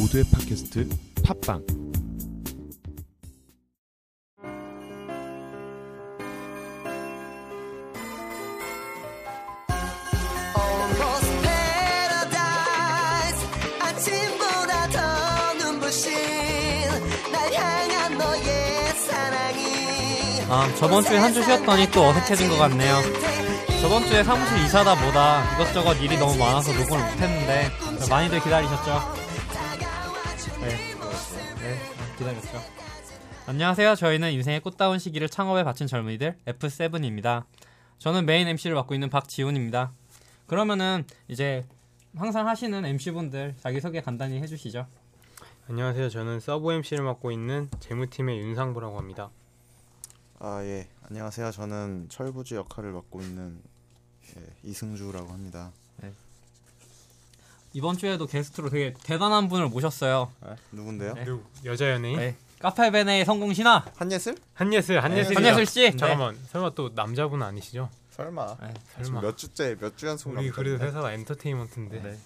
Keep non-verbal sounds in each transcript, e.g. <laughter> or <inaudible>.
모두의 팟캐스트 팟빵 아, 저번 주에 한 주 쉬었더니 또 어색해진 것 같네요. 저번 주에 사무실 이사다 보다 이것저것 일이 너무 많아서 녹음을 못했는데 많이들 기다리셨죠? 기다렸죠. 안녕하세요. 저희는 인생의 꽃다운 시기를 창업에 바친 젊은이들 F7입니다. 저는 main MC를 맡고 있는 박지훈입니다. 그러면은 이제 항상 하시는 MC분들 자기소개 간단히 해주시죠. 안녕하세요. 저는 sub MC를 맡고 있는 재무팀의 윤상부라고 합니다. 아 예 안녕하세요 저는 철부지 역할을 맡고 있는 예, 이승주라고 합니다 이번 주에도 게스트로 되게 대단한 분을 모셨어요. 아, 누군데요 네. 누구? 여자 연예인? 네. 카페베네의 성공 신화 한예슬 한예슬, 한예슬. 한예슬 씨. 잠깐만. 설마 또 남자분 아니시죠? 설마 네. 설마. 몇 주째 몇 주 연속 우리 그래도? 회사가 엔터테인먼트인데. 네.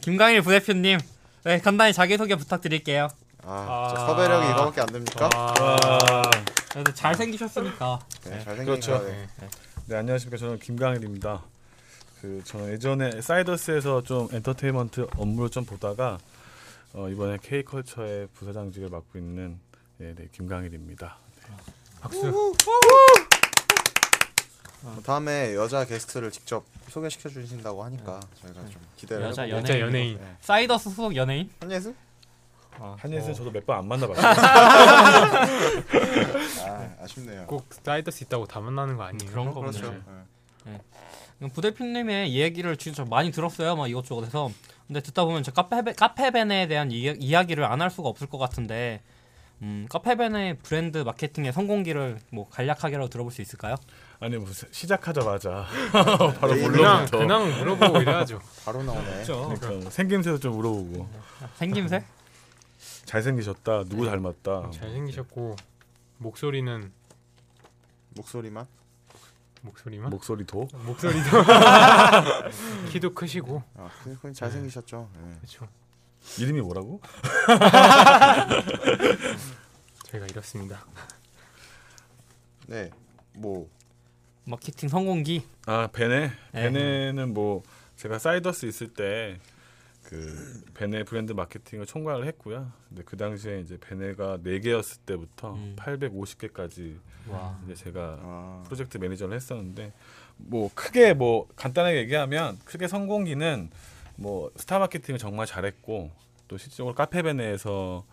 김강일 부대표님, 네, 간단히 자기소개 부탁드릴게요. 아, 저 아. 섭외력이 이거밖에 안 됩니까 아, 그래도 잘생기셨으니까. 네, 잘생긴 그렇죠. 네. 네. 네 안녕하십니까 저는 김강일입니다. 그 저는 예전에 사이더스에서 좀 엔터테인먼트 업무를 좀 보다가 어, 이번에 K컬처의 부사장직을 맡고 있는 예, 네, 김강일입니다. 박수. 뭐 다음에 여자 게스트를 직접 소개시켜 주신다고 하니까 저희가 좀 기대를 여자 해보고 여자 연예인. 네. 사이더스 소속 연예인? 한예슬 한예슬 어. 저도 몇 번 안 만나봤어요. <laughs> 아 아쉽네요 꼭 사이더스 있다고 다 만나는 거 아니에요? 그런 거 그렇죠. 네. 부대표님의 얘기를 진짜 많이 들었어요. 막 이것저것해서. 근데 듣다 보면 저 카페 카페벤에 대한 이, 이야 기를 안 할 수가 없을 것 같은데. 음, 카페벤의 브랜드 마케팅의 성공기를 뭐 간략하게라도 들어볼 수 있을까요? 아니 뭐 시- 시작하자마자 <laughs> 바로 네, 그냥 본론부터 그냥 물어보고 이래야죠. 바로 나오네 그렇죠. 그러니까 생김새도 좀 물어보고 생김새? <laughs> 잘생기셨다 누구 닮았다 잘생기셨고 목소리는 목소리만 목소리만 목소리도 목소리도 <laughs> 키도 크시고 아 그- 잘생기셨죠 네. 그렇죠. 이름이 뭐라고? <laughs> 저희가 이렇습니다. 네. 뭐 마케팅 성공기. 아 베네 네. 베네는 뭐 제가 사이더스 있을 때 그 베네 브랜드 마케팅을 총괄을 했고요. 근데 그 당시에 이제 베네가 4 개였을 때부터 음. 850개까지 와. 이제 제가 아, 프로젝트 매니저를 했었는데 뭐 크게 뭐 간단하게 얘기하면 크게 성공기는 뭐 스타 마케팅을 정말 잘했고 또 실질적으로 카페 베네에서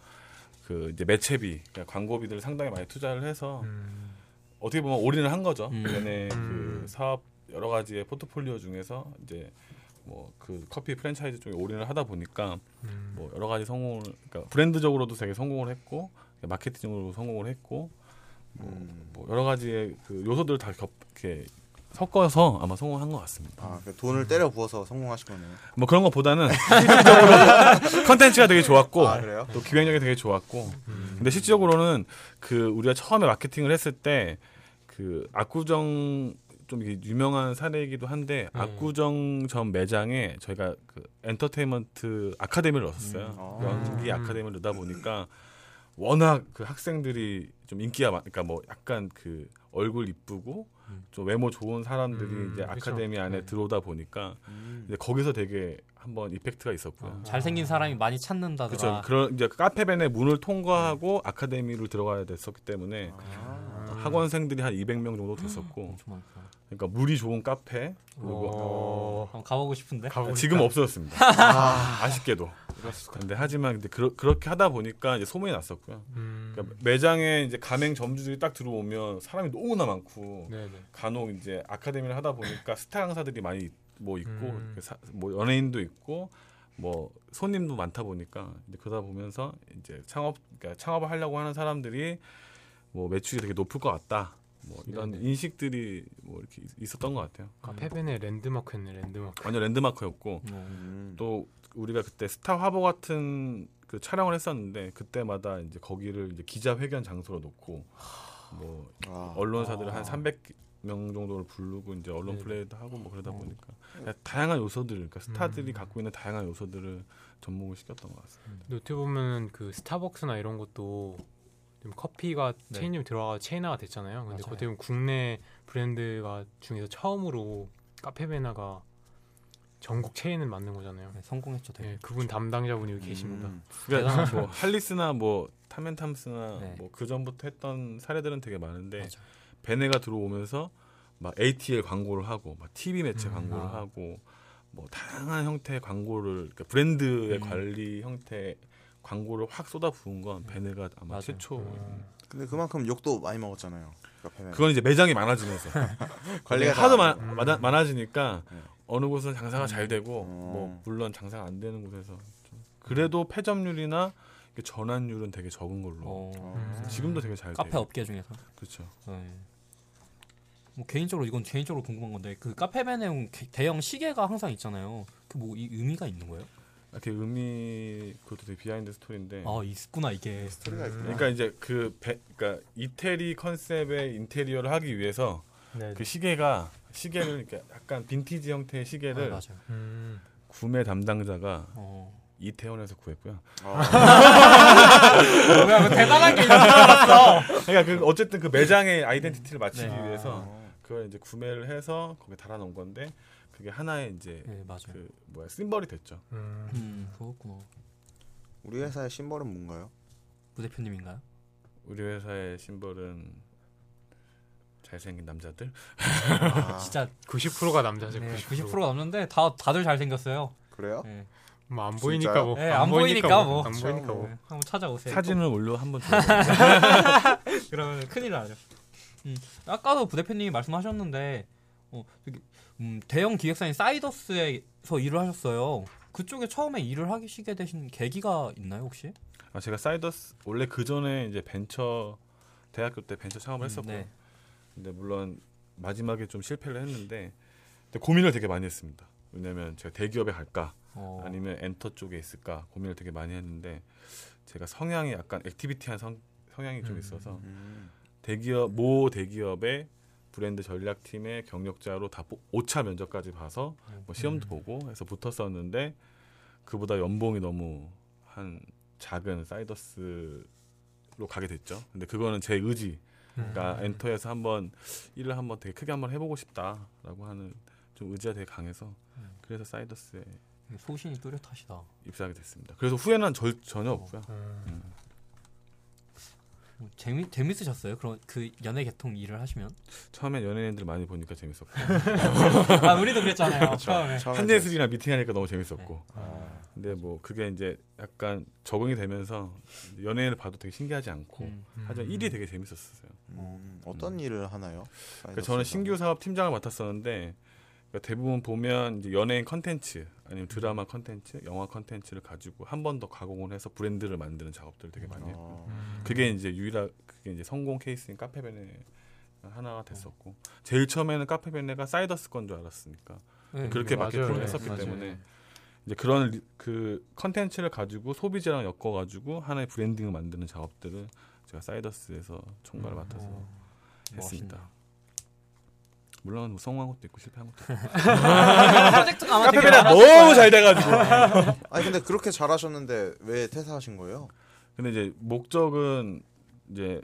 그 이제 매체비 그러니까 광고비들을 상당히 많이 투자를 해서 음, 어떻게 보면 올인을 한 거죠. 음. 베네 음. 그 사업 여러 가지의 포트폴리오 중에서 이제 뭐 그 커피 프랜차이즈 쪽에 올인을 하다 보니까 음. 뭐 여러 가지 성공을 그러니까 브랜드적으로도 되게 성공을 했고 마케팅적으로 성공을 했고 뭐, 음. 뭐 여러 가지의 그 요소들을 다 겹, 이렇게 섞어서 아마 성공한 것 같습니다. 아, 그 돈을 때려 부어서 성공하신 거네요. 뭐 그런 것보다는 <laughs> 실질적으로 컨텐츠가 되게 좋았고 아? 또 기획력이 되게 좋았고 음. 근데 실질적으로는 그 우리가 처음에 마케팅을 했을 때 그 압구정 좀 유명한 사례이기도 한데 음. 압구정 전 매장에 저희가 그 엔터테인먼트 아카데미를 넣었어요. 음. 아. 연기 아카데미를 넣다 보니까 워낙 그 학생들이 좀 인기가 많, 그러니까 뭐 약간 그 얼굴 이쁘고 음. 좀 외모 좋은 사람들이 음, 이제 그쵸. 아카데미 안에 네. 들어오다 보니까 음. 이제 거기서 되게 한번 이펙트가 있었고요. 아. 잘생긴 사람이 많이 찾는다더라. 그렇죠. 그런 이제 카페벤의 문을 통과하고 아카데미를 들어가야 됐었기 때문에 아. 학원생들이 한 200명 정도 됐었고 많다. 그러니까 물이 좋은 카페 그리고 어, 한번 가보고 싶은데. 가보고 지금 싶다. 없어졌습니다. 아, 아쉽게도. 근데 하지만 근데 그러, 그렇게 하다 보니까 이제 소문이 났었고요. 음, 그러니까 매장에 이제 가맹 점주들이 딱 들어오면 사람이 너무나 많고 네네. 간혹 이제 아카데미를 하다 보니까 스타 강사들이 많이 뭐 있고 음. 그 사- 뭐 연예인도 있고 뭐 손님도 많다 보니까 이제 그러다 보면서 이제 창업 그러니까 창업을 하려고 하는 사람들이 뭐 매출이 되게 높을 것 같다. 뭐 이런 네네. 인식들이 뭐 이렇게 있- 있었던 것 같아요. 카페벤의 랜드마크였네 랜드마크. 완전 랜드마크였고 음. 또 우리가 그때 스타 화보 같은 그 촬영을 했었는데 그때마다 이제 거기를 이제 기자회견 장소로 놓고 뭐 아. 언론사들 한 아. 300명 정도를 부르고 이제 언론 네. 플레이도 하고 뭐 그러다 어. 보니까 그러니까 다양한 요소들, 그러니까 스타들이 음. 갖고 있는 다양한 요소들을 접목을 시켰던 것 같습니다. 노트 보면은 그 스타벅스나 이런 것도 좀 커피가 네. 체인점 들어가 체인화가 됐잖아요. 근데 보면 국내 브랜드가 중에서 처음으로 카페베네가 전국 체인을 만든 거잖아요. 네, 성공했죠. 되게. 네, 그분 담당자분이 여기 계십니다. 음. 그러니까 대단하죠. 뭐 할리스나 뭐 탐앤탐스나 네. 뭐그 전부터 했던 사례들은 되게 많은데 맞아. 베네가 들어오면서 막 ATL 광고를 하고 막 TV 매체 음, 광고를 아. 하고 뭐 다양한 형태의 광고를 그러니까 브랜드의 음. 관리 형태 광고를 확 쏟아부은 건 베네가 아마 맞아요. 최초. 음. 근데 그만큼 욕도 많이 먹었잖아요. 카페는. 그건 이제 매장이 많아지면서 <laughs> 관리가 <laughs> 하도 잘 마, 안 돼요. 음. 많아, 많아지니까 네. 어느 곳은 장사가 잘 되고 음. 뭐 물론 장사가 안 되는 곳에서 좀 그래도 폐점률이나 전환율은 되게 적은 걸로 어, 음. 지금도 되게 잘 카페 돼요. 업계 중에서. 그렇죠. 네. 뭐 개인적으로 이건 개인적으로 궁금한 건데 그 카페베네 대형 시계가 항상 있잖아요. 그 뭐 이 의미가 있는 거예요? 이렇게 의미 그것도 되게 behind story인데 아 있구나 이게. 스토리가 있구나. 그러니까 이제 그 배, 그러니까 이태리 컨셉의 인테리어를 하기 위해서 네. 그 시계가 시계를 이렇게 약간 빈티지 형태의 아, 시계를 맞아요. 음. 구매 담당자가 어. 이태원에서 구했고요. 아, <laughs> 뭐야 뭐 대단한 게 있는 줄 알았어. 그러니까 그 어쨌든 그 매장의 아이덴티티를 맞추기 네. 위해서 어. 그걸 이제 구매를 해서 거기에 달아놓은 건데 그게 하나의 이제 네 맞아요. 그 뭐야 심벌이 됐죠. 음. 음 그렇구나. 우리 회사의 심벌은 뭔가요? 부 대표님인가요? 우리 회사의 심벌은 잘생긴 남자들. 아, <laughs> 진짜 90%가 남자죠. 네, 90%. 90% 남는데 다 다들 잘 생겼어요. 그래요? 네. 뭐안? 보이니까 뭐. 네, 안 보이니까 뭐. 안 보이니까 뭐. 네, 한번 찾아오세요. 사진을 올려 한번 <laughs> 줘. 그러면 큰일 나죠. 음, 아까도 부 대표님이 말씀하셨는데 어, 음, 대형 기획사인 사이더스에서 일을 하셨어요. 그쪽에 처음에 일을 하시게 되신 계기가 있나요 혹시? 아, 제가 사이더스 원래 그 전에 이제 벤처 대학교 때 벤처 창업을 했었고, 네. 근데 물론 마지막에 좀 실패를 했는데 근데 고민을 되게 많이 했습니다. 왜냐면 제가 대기업에 갈까 어, 아니면 엔터 쪽에 있을까 고민을 되게 많이 했는데 제가 성향이 약간 activity한 성, 성향이 좀 음. 있어서 음. 대기업 모 대기업의 브랜드 전략팀의 경력자로 다 5차 면접까지 봐서 뭐 시험도 음. 보고 해서 붙었었는데 그보다 연봉이 너무 한 작은 사이더스로 가게 됐죠. 근데 그거는 제 의지. 그러니까 음. 엔터에서 한번 일을 한번 되게 크게 한번 해보고 싶다라고 하는 좀 의지가 되게 강해서 그래서 사이더스에 소신이 뚜렷하시다. 입사하게 됐습니다. 그래서 후회는 절, 전혀 없고요. 음. 뭐 재미 재밌으셨어요? 그런 그 연예 계통 일을 하시면? 처음에 연예인들 많이 보니까 재밌었고 <laughs> 아 우리도 그랬잖아요. 처음에. 처음에 한예슬이랑 미팅하니까 너무 재밌었고 아, 근데 뭐 그게 이제 약간 적응이 되면서 연예인을 봐도 되게 신기하지 않고 음. 하지만 일이 되게 재밌었어요. 음, 어떤 일을 하나요? 그러니까 저는 신규 사업 팀장을 맡았었는데 그러니까 대부분 보면 이제 연예인 컨텐츠 아니면 드라마 컨텐츠, 영화 컨텐츠를 가지고 한 번 더 가공을 해서 브랜드를 만드는 작업들을 되게 많이 했고 어, 음. 그게 이제 유일한 그게 이제 성공 케이스인 카페베네 하나가 됐었고 제일 처음에는 카페베네가 사이더스 건 줄 알았으니까 네, 그렇게. 마케팅을 네, 했었기 맞아요. 때문에 이제 그런 리- 그 컨텐츠를 가지고 소비자랑 엮어 가지고 하나의 branding을 만드는 작업들을 제가 사이더스에서 총괄을 음. 맡아서 어, 했습니다. 멋있다. 물론 뭐 성공한 것도 있고 실패한 것도 있고 <laughs> 많았을 너무. 잘 돼가지고 <laughs> 아니 근데 그렇게 잘하셨는데 왜 퇴사하신 거예요? 근데 이제 목적은 이제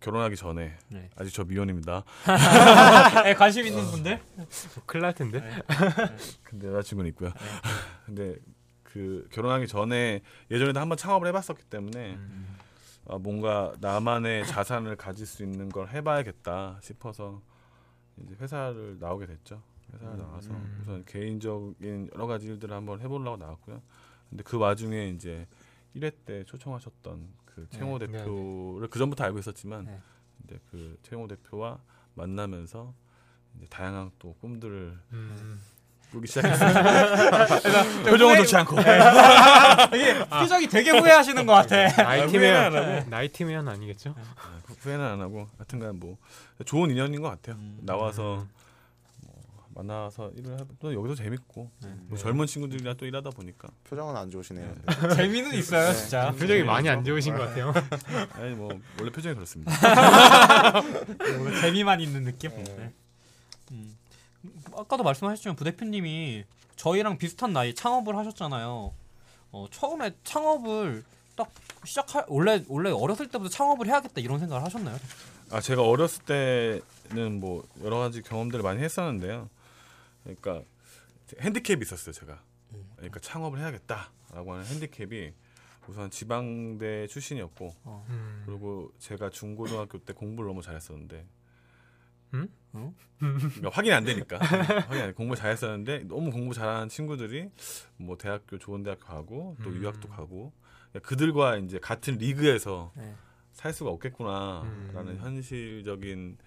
결혼하기 전에 네. 아직 저 미혼입니다. <laughs> 네, 관심 있는 분들? 큰일 날 텐데. 네. 근데 여자친구는 있고요. 근데 그 결혼하기 전에 예전에도 한번 창업을 해봤었기 때문에 음. 아, 뭔가 나만의 자산을 가질 수 있는 걸 해봐야겠다 싶어서 이제 회사를 나오게 됐죠. 회사를 음. 나와서 음. 우선 개인적인 여러 가지 일들을 한번 해보려고 나왔고요. 근데 그 와중에 이제 1회 때 초청하셨던 그 최영호 네, 네, 대표를 그 전부터 알고 있었지만 네. 이제 그 최영호 대표와 만나면서 이제 다양한 또 꿈들을 음. 꾸기 시작했어요. 표정은 좋지 않고. <laughs> 되게 표정이 되게 후회하시는 것 같아. nightmare 후회는 안 nightmare는 아니겠죠? 후회는 안 하고 하여튼간 뭐 좋은 인연인 것 같아요. 음. 나와서 뭐 만나서 일을 해, 또 여기서 재밌고 네. 뭐 젊은 친구들이랑 또 일하다 보니까 표정은 안 좋으시네요. <laughs> 재미는 있어요, 네. 진짜. 표정이 많이 안 좋으신 것 같아요. <laughs> 아니 뭐 원래 표정이 그렇습니다. 재미만 있는 느낌. 네. 네. 음. 아까도 말씀하셨지만 부대표님이 저희랑 비슷한 나이 창업을 하셨잖아요. 어, 처음에 창업을 딱 시작할 원래 원래 어렸을 때부터 창업을 해야겠다 이런 생각을 하셨나요? 아 제가 어렸을 때는 뭐 여러 가지 경험들을 많이 했었는데요. 그러니까 핸디캡이 있었어요 제가. 그러니까 창업을 해야겠다라고 하는 핸디캡이 우선 지방대 출신이었고 음. 그리고 제가 중고등학교 때 공부를 너무 잘했었는데 음? 어? 그러니까 확인이 안 되니까 확인 안 돼. 공부 잘했었는데 너무 공부 잘하는 친구들이 뭐 대학교 좋은 대학 가고 또 음. 유학도 가고 그러니까 그들과 이제 같은 리그에서 네. 살 수가 없겠구나라는 음. 현실적인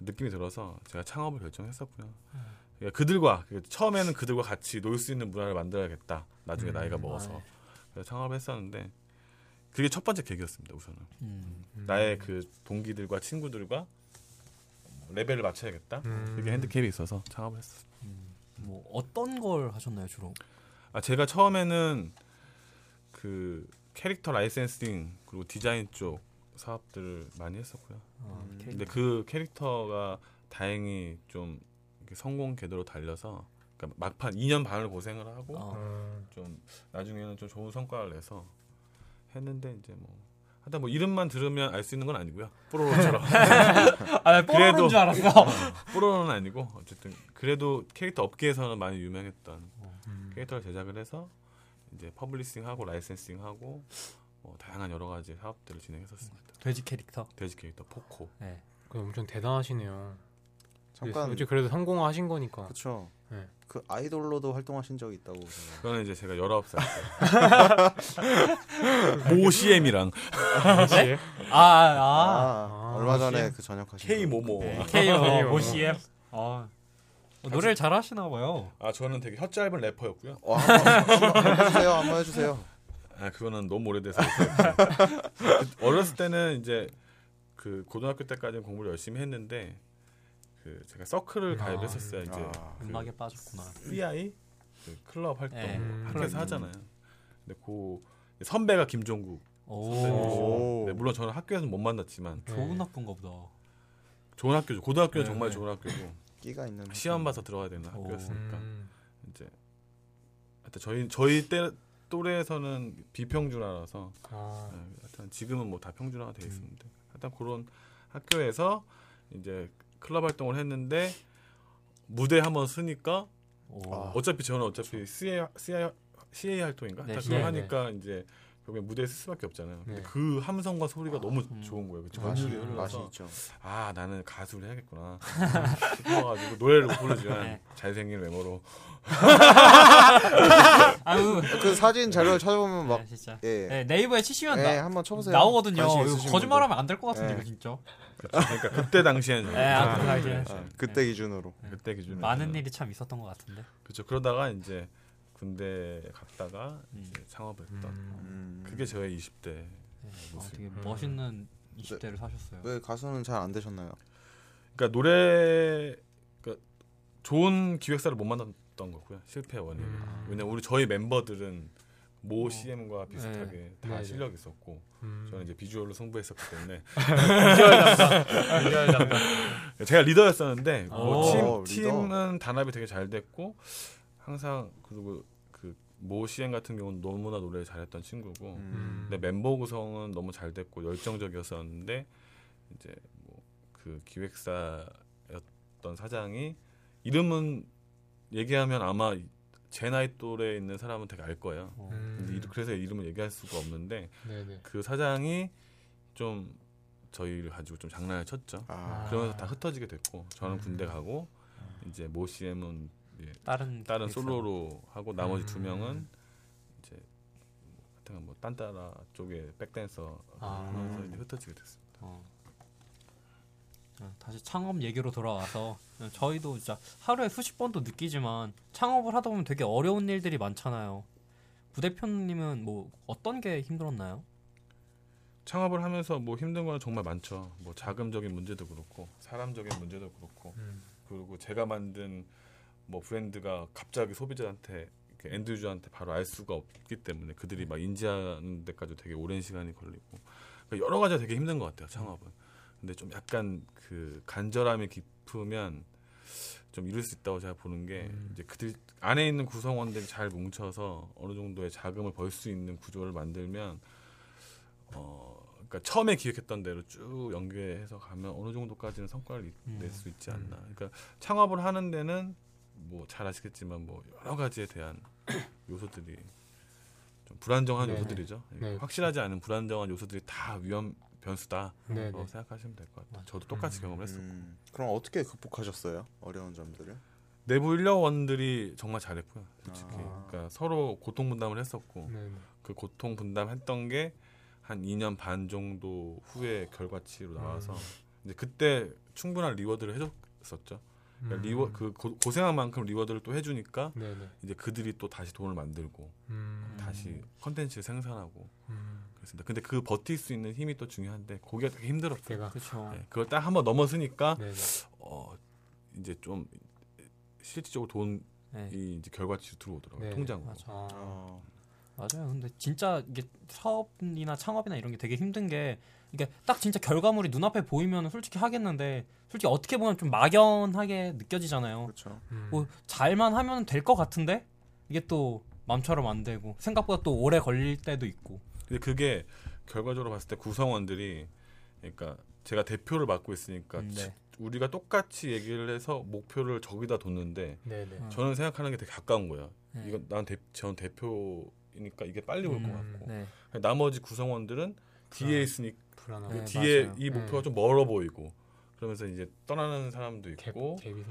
느낌이 들어서 제가 창업을 결정했었고요. 그러니까 그들과 처음에는 그들과 같이 놀 수 있는 문화를 만들어야겠다. 나중에 음. 나이가 먹어서 아, 네. 그래서 창업을 했었는데 그게 첫 번째 계기였습니다. 우선은 음. 음. 나의 그 동기들과 친구들과 레벨을 맞춰야겠다. 음. 그게 핸디캡이 있어서 창업을 했었어요. 뭐 어떤 걸 하셨나요 주로? 아 제가 처음에는 그 캐릭터 라이센싱 그리고 디자인 쪽 사업들을 많이 했었고요. 어, 음. 근데 그 캐릭터가 다행히 좀 성공 궤도로 달려서 그러니까 막판 2년 반을 고생을 하고 어. 어. 좀 나중에는 좀 좋은 성과를 내서 했는데 이제 뭐 하다 뭐 이름만 들으면 알 수 있는 건 아니고요. 뽀로로처럼 <laughs> 아, 뽀로로인 그래도- 줄 알았어. 뽀로로는 아니고 어쨌든 그래도 캐릭터 업계에서는 많이 유명했던 음. 캐릭터를 제작을 해서 이제 publishing하고 licensing하고 뭐 다양한 여러 가지 사업들을 진행했었습니다. 돼지 캐릭터. 돼지 캐릭터 포코. 네. 그 엄청 대단하시네요. 잠깐 어째 그래도 성공하신 거니까. 그렇죠. 네. 그 아이돌로도 활동하신 적이 있다고. 제가. 그거는 이제 제가 19살 때. <laughs> 모 CM이랑 네? 아, 아, 아, 아, 얼마 전에? 그 전역하신 K 분. 모모. 아. KO KO. 모 CM. 어. 어, 노래를 잘 하시나 봐요. 아 저는 되게 혀 짧은 래퍼였고요. 어, 한번, 해주세요. 한번 해주세요. 아 그거는 너무 오래돼서. 그 <laughs> 어렸을 때는 이제 그 고등학교 때까지는 공부를 열심히 했는데 그 제가 서클을 아, 가입했었어요. 이제 아, 그 음악에 빠졌구나. CI 그 클럽 활동 네, 학교에서 클럽. 하잖아요. 근데 그 선배가 김종국 오. 네, 물론 저는 학교에서 못 만났지만 좋은 학교인가 보다. 좋은 학교죠. 고등학교는 네, 정말 네. 좋은 학교고 끼가 있는. 시험 봐서 들어가야 되는 오. 학교였으니까 음. 이제 하여튼 저희 저희 때 또래에서는 비평준화라서 아. 네, 하여튼 지금은 뭐 다 평준화가 돼 있습니다. 하여튼 그런 학교에서 이제 클럽 활동을 했는데 무대 한번 쓰니까 오. 아. 어차피 저는 어차피 CA CA CA 활동인가 네, 네, CA, 그걸 하니까 이제 결국에 무대에 쓸 수밖에 없잖아요. 근데 네. 그 함성과 소리가 너무 음. 좋은 거예요. 그 맛이, 전율이 맛이 흘러서 있죠. 아 나는 가수를 해야겠구나 <laughs> 싶어가지고 노래를 못 부르지만 네. 잘생긴 외모로 <laughs> 아유. 그 사진 자료를 찾아보면 막 네, 진짜. 예. 네, 네이버에 치시면 예, 나, 한번 쳐보세요. 나오거든요. 거짓말하면 안 될 것 같은데 네. 이거 진짜. 그러니까 그때 당시에는 네, 아, 그. 아, 그때 기준으로. 그때 기준으로 많은 일이 참 있었던 것 같은데. 그렇죠. 그러다가 이제 군대 갔다가 음. 이제 창업을 했던 음. 음. 그게 저의 20대 네. 어, 모습. 되게 음. 멋있는 20대를 사셨어요. 왜 가수는 잘 안 되셨나요? 그러니까 노래 그러니까 좋은 기획사를 못 만났던 거고요. 실패 원인. 음. 왜냐면 우리 저희 멤버들은 모 CM과 비슷하게 네. 다 네, 네. 실력 이 있었고 음. 저는 이제 비주얼로 승부했었기 때문에 담당. <laughs> 제가 리더였었는데 뭐 오, 팀. 팀은 단합이 되게 잘 됐고 항상 그리고 그모 CM 같은 경우는 너무나 노래를 잘했던 친구고 음. 근데 멤버 구성은 너무 잘 됐고 열정적이었었는데 이제 뭐 그 기획사였던 사장이 이름은 얘기하면 아마 제 나이 또래에 있는 사람은 되게 알 거예요. 어. 근데 음. 이- 그래서 이름을 얘기할 수가 없는데 네네. 그 사장이 좀 저희를 가지고 좀 장난을 쳤죠. 아, 그러면서 다 흩어지게 됐고 저는 음. 군대 가고 이제 모 CM은 이제 다른 다른 기획사. 솔로로 하고 나머지 두 음. 명은 이제 하여튼 뭐 딴따라 쪽에 백댄서 아. 하면서 이제 흩어지게 됐습니다. 어. 자, 다시 창업 얘기로 돌아와서 저희도 진짜 하루에 수십 번도 느끼지만 창업을 하다 보면 되게 어려운 일들이 많잖아요. 부 대표님은 뭐 어떤 게 힘들었나요? 창업을 하면서 뭐 힘든 건 정말 많죠. 뭐 자금적인 문제도 그렇고 사람적인 문제도 그렇고 음. 그리고 제가 만든 뭐 브랜드가 갑자기 소비자한테 end user한테 바로 알 수가 없기 때문에 그들이 막 인지하는 데까지 되게 오랜 시간이 걸리고 그러니까 여러 가지가 되게 힘든 것 같아요 창업은. 근데 좀 약간 그 간절함이 깊으면 좀 이룰 수 있다고 제가 보는 게 음. 이제 그들 안에 있는 구성원들이 잘 뭉쳐서 어느 정도의 자금을 벌 수 있는 구조를 만들면 어 그러니까 처음에 기획했던 대로 쭉 연계해서 가면 어느 정도까지는 성과를 음. 낼수 있지 않나. 그러니까 창업을 하는 데는 뭐 잘 아시겠지만 뭐 여러 가지에 대한 <clears throat> 요소들이 좀 불안정한 네네. 요소들이죠. 네. 확실하지 않은 불안정한 요소들이 다 위험 변수다. 네, 고 네. 생각하시면 될 것 같아요. 맞아. 저도 똑같이 음. 경험을 했었고 음, 그럼 어떻게 극복하셨어요? 어려운 점들을? 내부 인력원들이 정말 잘했고요. 솔직히 아. 그러니까 서로 고통 분담을 했었고 네, 네. 그 고통 분담했던 게 한 2년 반 정도 후에 결과치로 나와서 이제 그때 충분한 reward를 해줬었죠. 그러니까 음. 리워 그 고, 고생한 만큼 reward를 또 해주니까 네, 네. 이제 그들이 또 다시 돈을 만들고 음. 다시 컨텐츠를 생산하고 음. 그렇습니다. 근데 그 버틸 수 있는 힘이 또 중요한데 거기가 되게 힘들었어요. 제가 그렇죠. 네, 그걸 딱 한번 넘어서니까 네, 네. 어 이제 좀 실질적으로 돈이 네. 이제 결과치로 들어오더라고요. 네, 통장으로. 맞아. 아. 어, 맞아요. 근데 진짜 이게 사업이나 창업이나 이런 게 되게 힘든 게 이게 딱 진짜 결과물이 눈앞에 보이면 솔직히 하겠는데 솔직히 어떻게 보면 좀 막연하게 느껴지잖아요. 그렇죠. 음. 뭐 잘만 하면 될 것 같은데 이게 또 맘처럼 안 되고 생각보다 또 오래 걸릴 때도 있고. 근데 그게 결과적으로 봤을 때 구성원들이 그러니까 제가 대표를 맡고 있으니까 음, 네. 우리가 똑같이 얘기를 해서 목표를 저기다 뒀는데 네, 네. 음. 저는 생각하는 게 되게 가까운 거예요. 네. 이건 난 대, 전 대표이니까 이게 빨리 올것 음, 같고 네. 나머지 구성원들은 뒤에 불안- 있으니까 불안하고 네, 뒤에 맞아요. 이 목표가 네. 좀 멀어 보이고 그러면서 이제 떠나는 사람도 갭, 있고 갭이.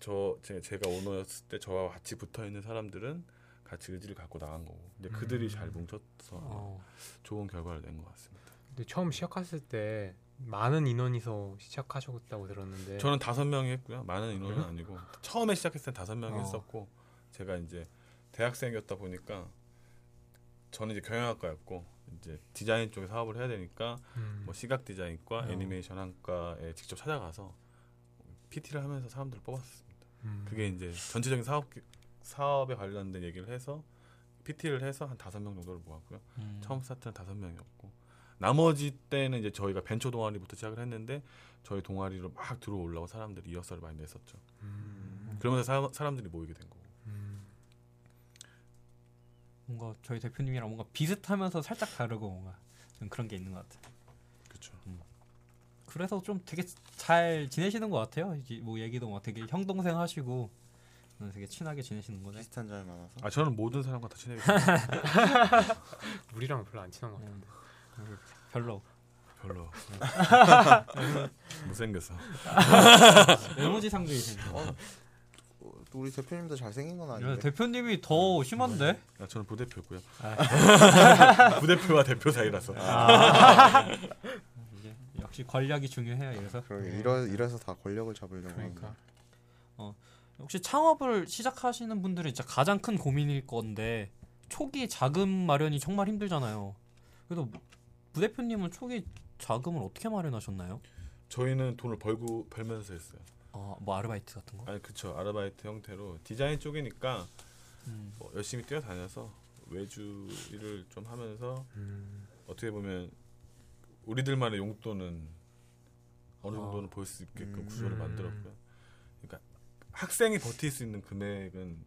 저 제, 제가 오너였을 때 저와 같이 붙어 있는 사람들은 같이 의지를 갖고 나간 거고 근데 그들이 음. 잘 뭉쳐서 어. 좋은 결과를 낸 것 같습니다. 근데 처음 시작했을 때 많은 인원이서 시작하셨다고 들었는데 저는 다섯 명이 했고요. 많은 인원은 그래요? 아니고 처음에 시작했을 때 다섯 명이 어. 했었고 제가 이제 대학생이었다 보니까 저는 이제 경영학과였고 이제 디자인 쪽에 사업을 해야 되니까 음. 뭐 시각 디자인과 어. 애니메이션 학과에 직접 찾아가서 PT를 하면서 사람들을 뽑았습니다. 음. 그게 이제 전체적인 사업 사업에 관련된 얘기를 해서 PT를 해서 한 다섯 명 정도를 모았고요. 음. 처음 스타트는 다섯 명이었고 나머지 때는 이제 저희가 벤처 동아리부터 시작을 했는데 저희 동아리로 막 들어오려고 사람들이 이어서를 많이 냈었죠. 음. 그러면서 사, 사람들이 모이게 된 거고. 음. 뭔가 저희 대표님이랑 뭔가 비슷하면서 살짝 다르고 뭔가 좀 그런 게 있는 것 같아요. 그렇죠. 그래서 좀 되게 잘 지내시는 것 같아요. 이제 뭐 얘기도 막 되게 형 동생 하시고 음, 되게 친하게 지내시는 거네. 비슷한 점이 많아서. 아 저는 모든 사람과 다 친해요. <laughs> 우리랑 별로 안 친한 것. 음, 별로 별로 못생겨서. <laughs> <laughs> 외모지 상주의세요. 어, 또 우리 대표님도 잘생긴 건 야, 아닌데. 대표님이 더 심한데? 아, 저는 부대표고요. 아. <laughs> 부대표와 대표 사이라서. 이게 역시 권력이 중요해요. 그래서 그러게 이러 이래서 다 권력을 잡으려고 그러니까 하는. 혹시 창업을 시작하시는 분들이 진짜 가장 큰 고민일 건데 초기 자금 마련이 정말 힘들잖아요. 그래도 부대표님은 초기 자금을 어떻게 마련하셨나요? 저희는 돈을 벌고 벌면서 했어요. 아, 뭐 아르바이트 같은 거? 아니 그쵸 아르바이트 형태로 디자인 쪽이니까 음. 뭐 열심히 뛰어다녀서 외주 일을 좀 하면서 음. 어떻게 보면 우리들만의 용돈은 어느 아. 정도는 볼수 있게끔 음. 구조를 만들었고요. 그러니까 학생이 버틸 수 있는 금액은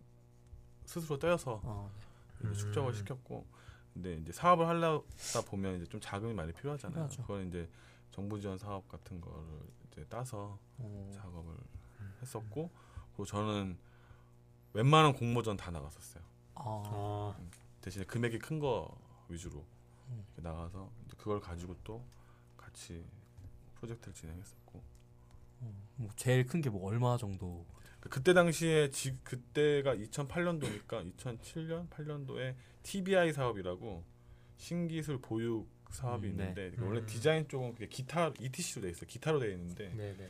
스스로 떼어서 어, 이제 음. 축적을 시켰고, 근데 이제 사업을 하려다 보면 이제 좀 자금이 많이 필요하잖아요. 필요하죠. 그건 이제 정부 지원 사업 같은 거를 이제 따서 어, 작업을 했었고, 그리고 저는 웬만한 공모전 다 나갔었어요. 아, 어. 대신에 금액이 큰 거 위주로 음. 이렇게 나가서 이제 그걸 가지고 또 같이 프로젝트를 진행했었고 뭐 제일 큰 게 뭐 얼마 정도? 그- 그때 당시에 지, 그때가 2008년도니까 2007년 8년도에 TBI 사업이라고 신기술 보육 사업이 음, 네. 있는데 그러니까 원래 음. 디자인 쪽은 그게 기타 ETC로 돼 있어요. 기타로 돼 있는데 네네.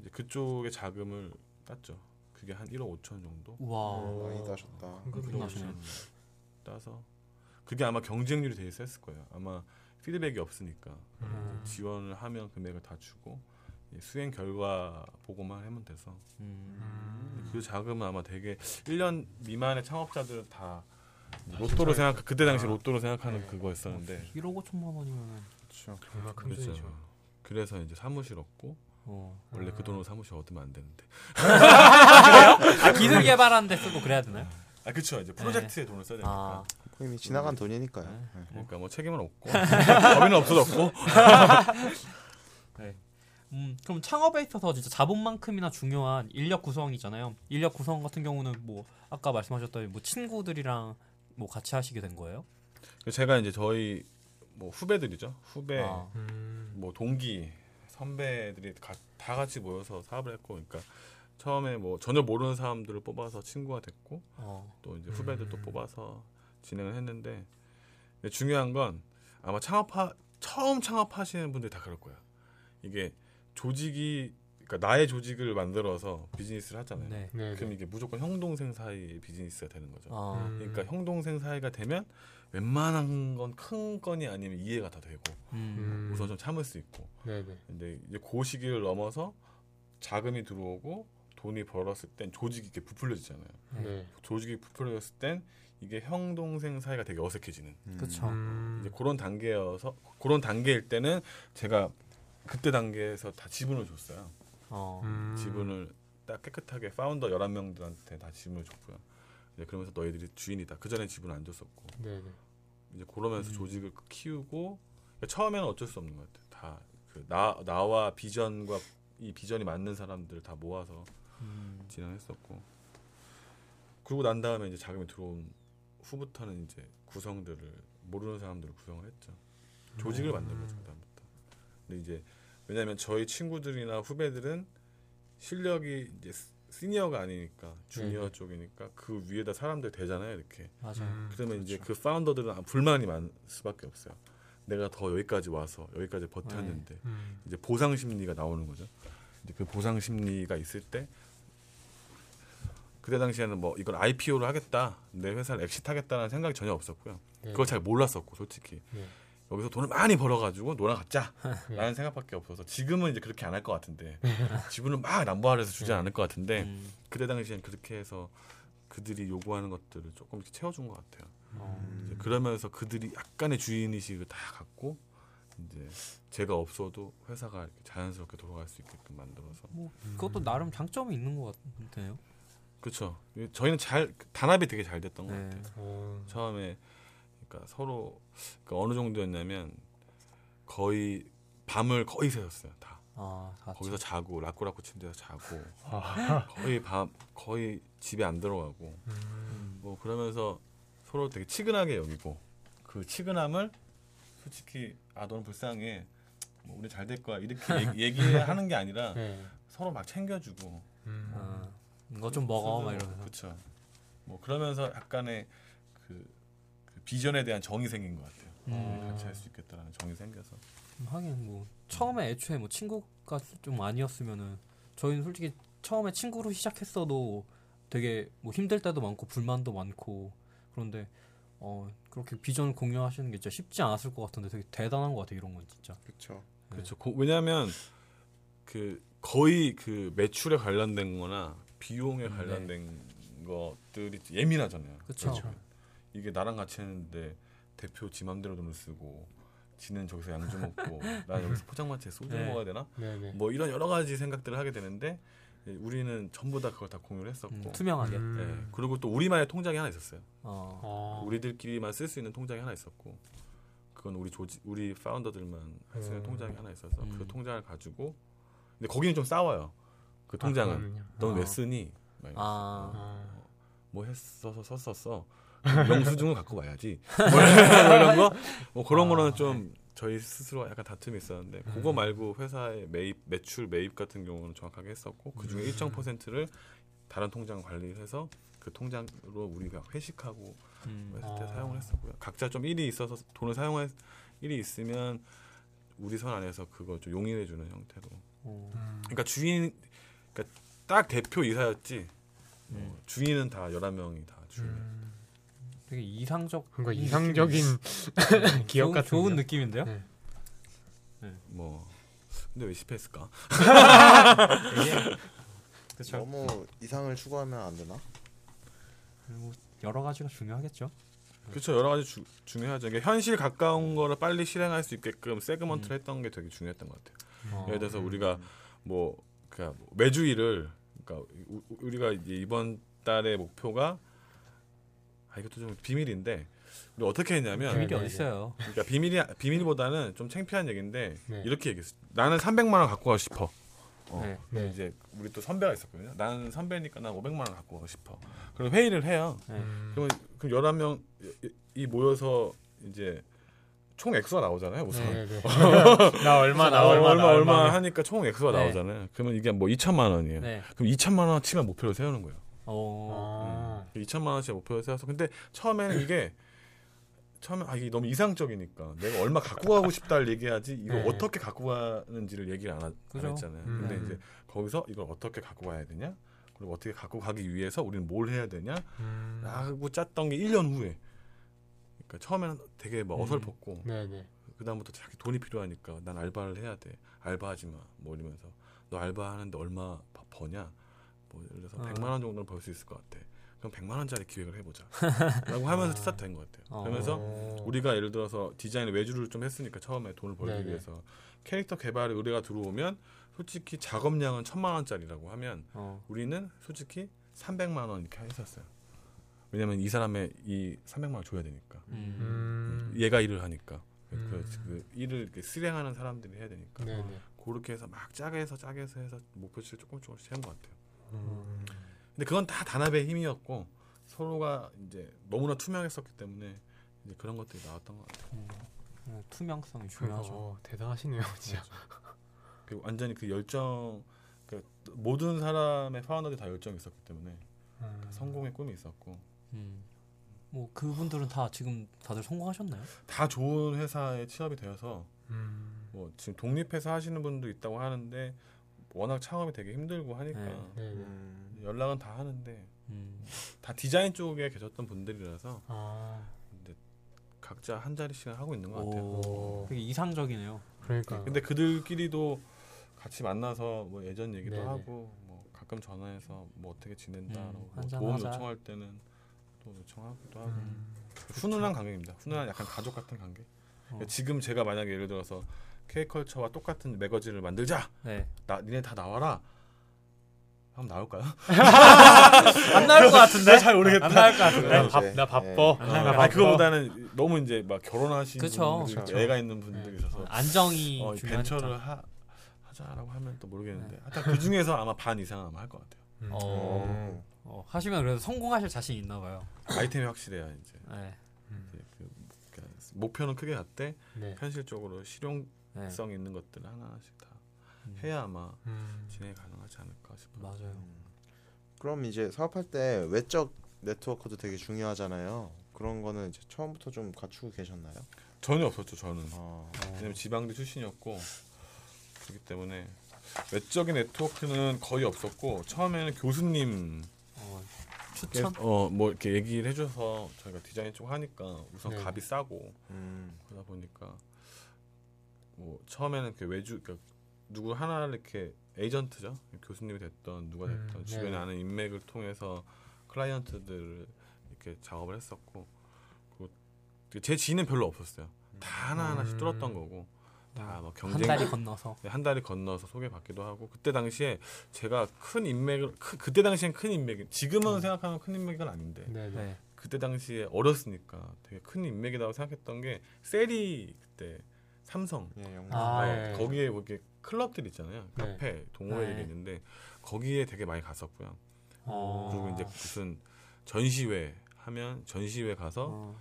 이제 그쪽에 자금을 땄죠. 그게 한 1억 5천 정도. 와, 어, 많이 따셨다. 그렇구나. 1억 5천 따서 그게 아마 경쟁률이 되게 셌을 거예요. 아마 피드백이 없으니까 음. 지원을 하면 금액을 다 주고 이 수행 결과 보고만 하면 돼서 음. 그 자금은 아마 되게 1년 미만의 창업자들은 다 로또로 생각 그때 당시 아. 로또로 생각하는 네. 그거였었는데 1억 5천만 원이면 그렇죠. 정말 큰 그렇죠. 돈이죠. 그래서 이제 사무실 얻고 어. 원래 아. 그 돈으로 사무실 얻으면 안 되는데 아 기술 개발하는데 쓰고 그래야 되나요? 아 그렇죠 이제 프로젝트에 돈을 써야 되니까 아 이미 지나간 돈이니까요. 네. 네. 그러니까 뭐 책임은 없고 <laughs> 법인은 없어졌고 <laughs> 음, 그럼 창업에 있어서 진짜 자본만큼이나 중요한 인력 구성이잖아요. 인력 구성 같은 경우는 뭐 아까 말씀하셨던 뭐 친구들이랑 뭐 같이 하시게 된 거예요? 제가 이제 저희 뭐 후배들이죠 후배 아, 음. 뭐 동기 선배들이 가- 다 같이 모여서 사업을 했고 그러니까 처음에 뭐 전혀 모르는 사람들을 뽑아서 친구가 됐고 어, 또 이제 후배들도 음. 뽑아서 진행을 했는데 중요한 건 아마 창업하 처음 창업하시는 분들이 다 그럴 거예요. 이게 조직이 그러니까 나의 조직을 만들어서 비즈니스를 하잖아요. 네. 네. 그럼 이게 무조건 형 동생 사이 비즈니스가 되는 거죠. 아, 음. 그러니까 형 동생 사이가 되면 웬만한 건 큰 건이 아니면 이해가 다 되고 음, 음. 우선 좀 참을 수 있고 네네. 근데 이제 그 시기를 넘어서 자금이 들어오고 돈이 벌었을 땐 조직이 이렇게 부풀려지잖아요. 네. 조직이 부풀려졌을 땐 이게 형 동생 사이가 되게 어색해지는 음. 그쵸. 음. 이제 그런 단계여서 그런 단계일 때는 제가 그때 단계에서 다 지분을 줬어요. 어, 음. 지분을 딱 깨끗하게 파운더 11명들한테 다 지분을 줬고요. 이제 그러면서 너희들이 주인이다. 그 전에 지분 안 줬었고 네네. 이제 그러면서 음. 조직을 키우고 그러니까 처음에는 어쩔 수 없는 것 같아요. 다그 나 나와 비전과 이 비전이 맞는 사람들을 다 모아서 음, 진행했었고 그러고 난 다음에 이제 자금이 들어온 후부터는 이제 구성들을 모르는 사람들을 구성을 했죠. 조직을 만든 거죠 그다음부터. 근데 이제 왜냐하면 저희 친구들이나 후배들은 실력이 이제 시- 시니어가 아니니까 주니어 네네. 쪽이니까 그 위에다 사람들 되잖아요 이렇게. 맞아요. 음. 그러면 이제 그 파운더들은 불만이 많을 수밖에 없어요. 내가 더 여기까지 와서 여기까지 버텼는데 음. 이제 보상 심리가 나오는 거죠. 이제 그 보상 심리가 있을 때 그때 당시에는 뭐 이걸 IPO를 하겠다, 내 회사를 엑시트하겠다는 생각이 전혀 없었고요. 네. 그걸 잘 몰랐었고 솔직히 네. 여기서 돈을 많이 벌어가지고 놀아갔자라는 <laughs> 네. 생각밖에 없어서 지금은 이제 그렇게 안 할 것 같은데 <laughs> 지분을 막 남부하려서 주지 네. 않을 것 같은데 음, 그때 당시엔 그렇게 해서 그들이 요구하는 것들을 조금 이렇게 채워준 것 같아요. 어, 이제 그러면서 그들이 약간의 주인 의식을 다 갖고 이제 제가 없어도 회사가 이렇게 자연스럽게 돌아갈 수 있게끔 만들어서 뭐 그것도 나름 장점이 있는 것 같네요. 그렇죠. 저희는 잘 단합이 되게 잘 됐던 것 네. 같아요. 오. 처음에 그러니까 서로 그러니까 어느 정도였냐면 거의 밤을 거의 새웠어요. 다 아, 다 거기서 자고 라꾸라꾸 침대에서 자고 아. 거의 밤 거의 집에 안 들어가고 음. 뭐 그러면서 서로 되게 치근하게 여기고 그 치근함을 솔직히 아 너는 불쌍해 뭐 우리 잘 될 거야 이렇게 얘기, <laughs> 얘기하는 게 아니라 네. 서로 막 챙겨주고 음. 아, 이거 좀 먹어 막 이러면서. 그렇죠 뭐 그러면서 약간의 그, 그 비전에 대한 정이 생긴 것 같아요 음. 같이 할 수 있겠다라는 정이 생겨서 하긴 뭐 처음에 애초에 뭐 친구가 좀 아니었으면은 저희는 솔직히 처음에 친구로 시작했어도 되게 뭐 힘들 때도 많고 불만도 많고 그런데 어 그렇게 비전을 공유하시는 게 진짜 쉽지 않았을 것 같은데 되게 대단한 것 같아요 이런 건 진짜 그렇죠. 그렇죠 고- 왜냐하면 그 거의 그 매출에 관련된거나 비용에 네. 관련된 것들이 예민하잖아요. 그렇죠. 이게 나랑 같이 했는데 대표 지 맘대로 돈을 쓰고 지는 저기서 양주 먹고 <laughs> 나 여기서 포장마차에 소주 네. 먹어야 되나 네네. 뭐 이런 여러 가지 생각들을 하게 되는데 예, 우리는 전부 다 그걸 다 공유를 했었고 음, 투명하게 음. 예, 그리고 또 우리만의 통장이 하나 있었어요 어, 어. 우리들끼리만 쓸 수 있는 통장이 하나 있었고 그건 우리 조직 우리 파운더들만 할 수 있는 음. 통장이 하나 있어서 음. 그 통장을 가지고 근데 거기는 좀 싸워요 그 통장은 아. 넌왜 아. 쓰니 막 이러면서. 아. 아. 뭐 했어서 썼었어 영수증을 갖고 와야지 뭐 이런 거 뭐 그런 아, 거는 좀 저희 스스로 약간 다툼이 있었는데 그거 음. 말고 회사의 매입 매출 매입 같은 경우는 정확하게 했었고 그 중에 음. 일정 퍼센트를 다른 통장 관리해서 그 통장으로 우리가 회식하고 음, 했을 때 아. 사용을 했었고요 각자 좀 일이 있어서 돈을 사용할 일이 있으면 우리 선 안에서 그걸 좀 용인해 주는 형태로 어, 음. 그러니까 주인 그러니까 딱 대표 이사였지 음. 어, 주인은 다 11명이 다 주인 음. 되게 이상적 뭔가 이상적인 <laughs> 기억 같은 좋은 느낌인데요 네. 뭐 근데 왜 실패했을까? <laughs> 그렇죠. 너무 이상을 추구하면 안 되나? 그리고 여러 가지가 중요하겠죠. 그렇죠 여러 가지 주, 중요하죠. 이게 현실 가까운 거를 빨리 실행할 수 있게끔 세그먼트를 했던 게 되게 중요했던 것 같아요. 어, 예를 들어서 우리가 뭐 그러니까 뭐 매주 일을 그러니까 우- 우리가 이제 이번 달의 목표가 아 이것도 좀 비밀인데 우리 어떻게 했냐면 비밀이 네, 어디 네, 있어요? 그러니까 비밀이 비밀보다는 좀 창피한 얘기인데 네. 이렇게 얘기했어. 나는 300만 원 갖고 가고 싶어. 어. 네. 근데 네. 이제 우리 또 선배가 있었거든요. 나는 선배니까 난 500만 원 갖고 가고 싶어. 그럼 회의를 해요. 네. 음. 그러면 그 11명 이 모여서 이제 총 액수가 나오잖아요. 우선. 네, 네. <laughs> 나 얼마 나 어, 얼마 얼마 나 얼마 하니까 총 액수가 네. 나오잖아요. 그러면 이게 뭐 2천만 원이에요. 네. 그럼 2천만 원치만 목표를 세우는 거예요. 어. 아. 2천만 원치 목표를 세워서 근데 처음에는 이게 처음에 아 이게 너무 이상적이니까 내가 얼마 갖고 가고 싶다를 얘기하지 이걸 네. 어떻게 갖고 가는지를 얘기를 안, 하, 안. 했잖아요. 음. 근데 이제 거기서 이걸 어떻게 갖고 가야 되냐? 그리고 어떻게 갖고 가기 위해서 우리는 뭘 해야 되냐? 음. 라고 짰던 게 1년 후에. 그러니까 처음에는 되게 막 음. 어설펐고 네, 네. 그다음부터 자기 돈이 필요하니까 난 알바를 해야 돼. 알바하지 마. 뭐 이러면서 너 알바하는데 얼마 버- 버냐? 뭐 예를 들어서 어. 100만 원 정도는 벌 수 있을 것 같아. 그럼 100만 원짜리 기획을 해보자. 라고 하면서 <laughs> 스타트된 것 같아요. 어. 그러면서 오. 우리가 예를 들어서 디자인 외주를 좀 했으니까 처음에 돈을 벌기 네네. 위해서 캐릭터 개발에 의뢰가 들어오면 솔직히 작업량은 천만 원짜리라고 하면 어. 우리는 솔직히 300만 원 이렇게 했었어요. 왜냐면 이 사람의 이 300만 원 줘야 되니까. 음. 음. 얘가 일을 하니까. 그, 음. 그 일을 이렇게 실행하는 사람들이 해야 되니까. 네, 네. 그렇게 해서 막 짜게 해서 짜게 해서 해서 목표치를 조금 조금씩 세운 것 같아요. 음. 근데 그건 다 단합의 힘이었고 서로가 이제 너무나 투명했었기 때문에 이제 그런 것들이 나왔던 것 같아요. 음. 어, 투명성이 중요하죠. 어, 대단하시네요, <laughs> 진짜. 그리고 완전히 그 열정 그 모든 사람의 파운더들이 다 열정이 있었기 때문에 음. 성공의 꿈이 있었고 음. 뭐 그분들은 다 지금 다들 성공하셨나요? 다 좋은 회사에 취업이 되어서 음. 뭐 지금 독립해서 하시는 분도 있다고 하는데 워낙 창업이 되게 힘들고 하니까 네. 네, 네. 음, 연락은 다 하는데 음. 다 디자인 쪽에 계셨던 분들이라서 아. 근데 각자 한 자리씩 하고 있는 것 같아요. 오. 되게 이상적이네요. 그러니까. 근데 그들끼리도 같이 만나서 뭐 예전 얘기도 네네. 하고 뭐 가끔 전화해서 뭐 어떻게 지낸다라고 음, 뭐 도움 하자. 요청할 때는 또 요청하기도 하고 음. 훈훈한 관계입니다. 훈훈한 약간 가족 같은 관계. 어. 지금 제가 만약에 예를 들어서 K컬처와 똑같은 매거진을 만들자. 네. 나 니네 다 나와라. 한번 나올까요? <laughs> 안 나올 것 같은데? 잘 모르겠다. 안 나올 것 같은데? 바, 나 바빠. 예. 어, 바빠. 그거보다는 너무 이제 막 결혼하신 그쵸. 분들, 그쵸. 애가 있는 분들이 있어서 안정이 어. 벤처를 하, 하자라고 하면 또 모르겠는데 하여튼 그 중에서 아마 반 이상은 아마 할 것 같아요. 음. 어. 어, 하시면 그래도 성공하실 자신 있나 봐요. 아이템이 확실해야 이제, 네. 음. 이제 그, 그 목표는 크게 갖되 네. 현실적으로 실용성 네. 있는 것들 하나씩 다 음. 해야 아마 음. 진행이 가능하지 않을까 싶어요. 맞아요. 그럼 이제 사업할 때 외적 네트워크도 되게 중요하잖아요. 그런 거는 이제 처음부터 좀 갖추고 계셨나요? 전혀 없었죠 저는. 아, 왜냐면 지방대 출신이었고 그렇기 때문에 외적인 네트워크는 거의 없었고 처음에는 교수님 어, 추천? 어뭐 이렇게 얘기를 해줘서 저희가 디자인 쪽 하니까 우선 네. 값이 싸고 음, 그러다 보니까 뭐 처음에는 그 외주 그러니까 누구 하나를 이렇게 에이전트죠 교수님이 됐던 누가 됐던 음, 주변에 네. 아는 인맥을 통해서 클라이언트들을 이렇게 작업을 했었고 그리고 제 지인은 별로 없었어요 다 하나 하나씩 음. 뚫었던 거고 다뭐한 경쟁 다리 건너서. 네, 한 달이 건너서 소개받기도 하고 그때 당시에 제가 큰 인맥을 크, 그때 당시엔 큰 인맥 지금은 생각하면 큰 인맥은 아닌데 네, 네. 네. 그때 당시에 어렸으니까 되게 큰 인맥이라고 생각했던 게 셀이 그때 삼성 예. 아, 어, 예. 거기에 뭐 이렇게 클럽들 있잖아요 네. 카페 동호회들이 네. 있는데 거기에 되게 많이 갔었고요 어. 그리고 이제 무슨 전시회 하면 전시회 가서 어.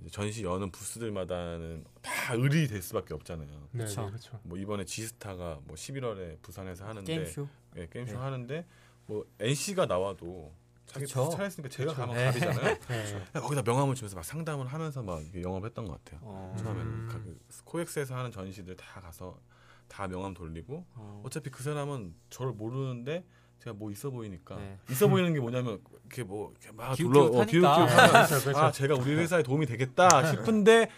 이제 전시 여는 부스들마다는 다 을이 될 수밖에 없잖아요 네. 네, 그렇죠. 뭐 이번에 지스타가 뭐 11월에 부산에서 하는데 게임쇼. 예, 게임쇼 네. 하는데 뭐 NC가 나와도 자기 그쵸. 부스 차렸으니까 제가. 가면 네. 갑이잖아요. 네. 거기다 명함을 주면서 막 상담을 하면서 막 영업했던 것 같아요. 어. 처음에는 음. 그 코엑스에서 하는 전시들 다 가서 다 명함 돌리고 어. 어차피 그 사람은 저를 모르는데 제가 뭐 있어 보이니까 네. 있어 보이는 게 뭐냐면 이렇게 뭐 이렇게 막 둘러 어, 하니까. 기웃기웃 하면 그렇죠. 아 제가 우리 회사에 도움이 되겠다 싶은데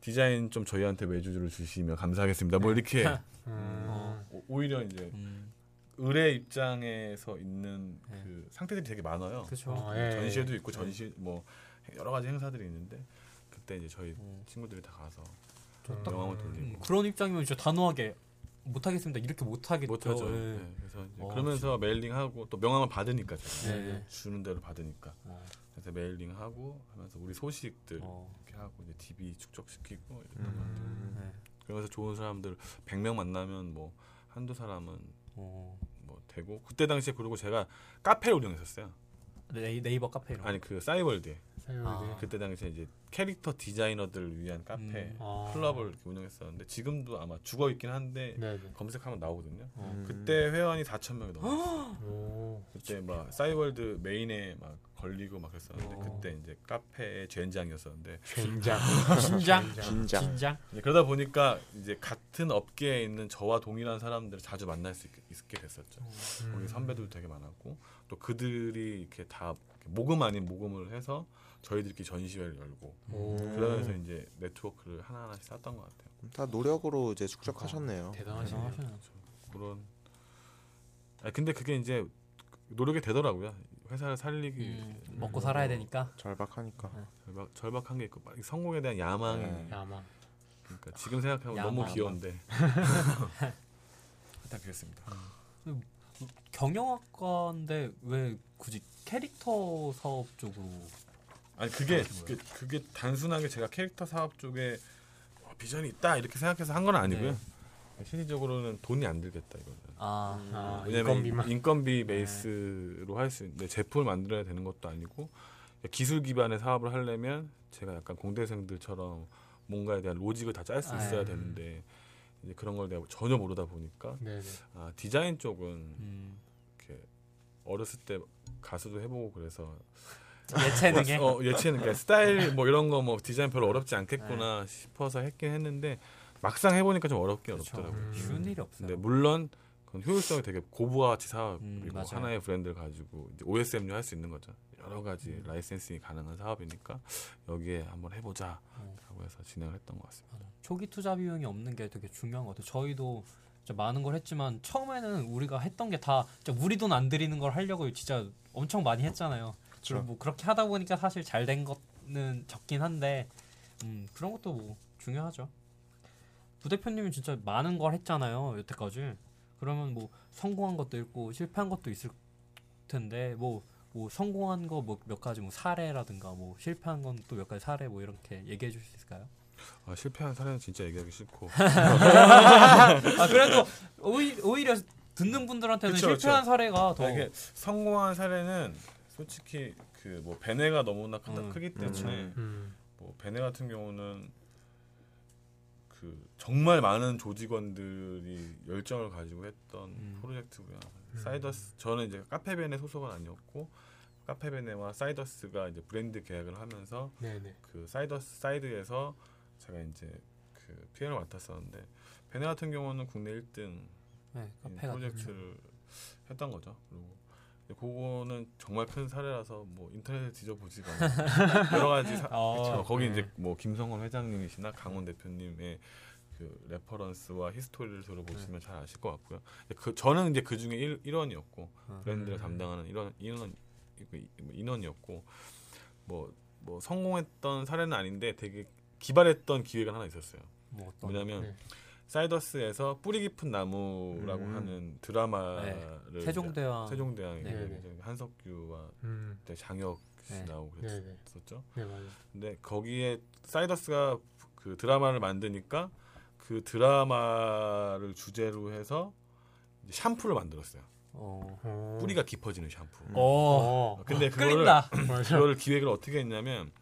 디자인 좀 저희한테 외주를 주시면 감사하겠습니다. 뭐 이렇게 음. 어. 오- 오히려 이제 음, 의뢰 입장에서 있는 네. 그 상태들이 되게 많아요. 그렇죠. 아, 예. 전시회도 있고 전시 뭐 여러 가지 행사들이 있는데 그때 이제 저희 음. 친구들이 다 가서 음. 명함을 음, 돌리고 그런 입장이면 진짜 단호하게 못 하겠습니다. 이렇게 못 하겠죠. 못 하죠. 예. 네, 그래서 이제 어, 그러면서 메일링하고 또 명함을 받으니까 제가 네, 네. 주는 대로 받으니까 어, 그래서 메일링하고 하면서 우리 소식들 어, 이렇게 하고 이제 DB 축적시키고 이랬던 것 같아요. 음. 네. 그러면서 좋은 사람들 100명 만나면 뭐 한두 사람은 어. 뭐 되고 그때 당시에 그리고 제가 카페를 운영했었어요. 네이, 네이버 카페 이런. 거. 아니 그 싸이월드에 싸이월드. 아. 그때 당시에 이제 캐릭터 디자이너들을 위한 카페 음. 아. 클럽을 이렇게 운영했었는데 지금도 아마 죽어 있긴 한데 네네. 검색하면 나오거든요. 어. 음. 그때 회원이 4천 명이 넘었어요. 오. 그때 막 싸이월드 메인에 막 걸리고 막 그랬었는데 어. 그때 이제 카페의 쥔장이었었는데. 쥔장. 쥔장. 쥔장. 이제 그러다 보니까 이제 같은 업계에 있는 저와 동일한 사람들을 자주 만날 수 있게, 있게 됐었죠. 음. 거기 선배들도 되게 많았고 또 그들이 이렇게 다 모금 아닌 모금을 해서 저희들끼리 전시회를 열고 오. 그러면서 이제 네트워크를 하나하나씩 쌓았던 것 같아요. 다 노력으로 이제 축적하셨네요. 대단하시네요. 대단하시네요. 그런. 아 근데 그게 이제 노력이 되더라고요. 회사를 살리기 음, 먹고 살아야 되니까. 절박하니까. 절박, 절박한 게 있고 막 성공에 대한 야망이 네. 야마. 그러니까 지금 생각하면 너무 야망. 귀여운데 <laughs> 일단 그랬습니다. 경영학과인데 왜 굳이 캐릭터 사업 쪽으로? 아니 그게 그게, 그게 단순하게 제가 캐릭터 사업 쪽에 어, 비전이 있다 이렇게 생각해서 한 건 아니고요. 네. 실질적으로는 돈이 안 들겠다 이거는. 아, 아, 왜냐면 인건비만. 인건비 베이스로 할 수 있는데 제품을 만들어야 되는 것도 아니고 기술 기반의 사업을 하려면 제가 약간 공대생들처럼 뭔가에 대한 로직을 다 짤수 아, 있어야 예. 되는데 이제 그런 걸 내가 전혀 모르다 보니까 네네. 아, 디자인 쪽은 음, 이렇게 어렸을 때 가수도 해보고 그래서 예체능에. 어, 예체능 그러니까 스타일 뭐 이런 거 뭐 디자인 별로 어렵지 않겠구나 싶어서 했긴 했는데 막상 해보니까 좀 어렵긴 그쵸. 어렵더라고요. 음. 쉬운 일이 없어요. 근데 물론 그건 효율성이 되게 고부가치 사업이고 음. 하나의 브랜드를 가지고 이제 OSM류 할수 있는 거죠. 여러 가지 음. 라이센싱이 가능한 사업이니까 여기에 한번 해보자 어. 라고 해서 진행을 했던 것 같습니다. 초기 투자 비용이 없는 게 되게 중요한 것 같아요. 저희도 많은 걸 했지만 처음에는 우리가 했던 게 다 우리 돈 안 들이는 걸 하려고 진짜 엄청 많이 했잖아요. 그리고 뭐 그렇게 하다 보니까 사실 잘된 거는 적긴 한데 음, 그런 것도 뭐 중요하죠. 부 대표님은 진짜 많은 걸 했잖아요 여태까지. 그러면 뭐 성공한 것도 있고 실패한 것도 있을 텐데 뭐, 뭐 성공한 거 뭐 몇 가지 뭐 사례라든가 뭐 실패한 건 또 몇 가지 사례 뭐 이렇게 얘기해 주실 수 있을까요? 아, 실패한 사례는 진짜 얘기하기 싫고 아 그래도 오히, 오히려 듣는 분들한테는 그쵸, 실패한 그쵸. 사례가 더 아, 성공한 사례는 솔직히 그 뭐 베네 가 너무나 크, 음, 크기 때문에 그쵸. 음. 뭐 베네 같은 경우는 그 정말 많은 조직원들이 열정을 가지고 했던 음. 프로젝트고요. 음. 사이더스 저는 이제 카페베네 소속은 아니었고 카페베네와 사이더스가 이제 브랜드 계약을 하면서 네네. 그 사이더스 사이드에서 제가 이제 그 PM을 맡았었는데 베네 같은 경우는 국내 1등 네, 프로젝트를 했던 거죠. 그리고 그거는 정말 큰 사례라서 뭐 인터넷에 뒤져보지가 않아요. 여러 가지 사, <laughs> 어. 거기 네. 이제 뭐 김선권 회장님이시나 강훈 대표님의 그 reference와 history를 들어보시면 잘 아실 것 같고요. 그 저는 이제 그 중에 일, 일원이었고 음. 브랜드를 음. 담당하는 일원 인원 뭐 인원이었고 뭐 뭐 성공했던 사례는 아닌데 되게 기발했던 기획이 하나 있었어요. 뭐 어떤 뭐냐면 네. 사이더스에서 뿌리 깊은 나무라고 음. 하는 드라마를 네. 세종대왕 세종대왕이 네. 한석규와 음. 장혁 씨 네. 나오고 네네. 그랬었죠. 네 맞아요. 근데 거기에 사이더스가 그 드라마를 만드니까 그 드라마를 주제로 해서 샴푸를 만들었어요. 어. 어. 뿌리가 깊어지는 샴푸. 어. 어. 근데 그거를 끓인다. <laughs> 맞아. 그걸 기획을 어떻게 했냐면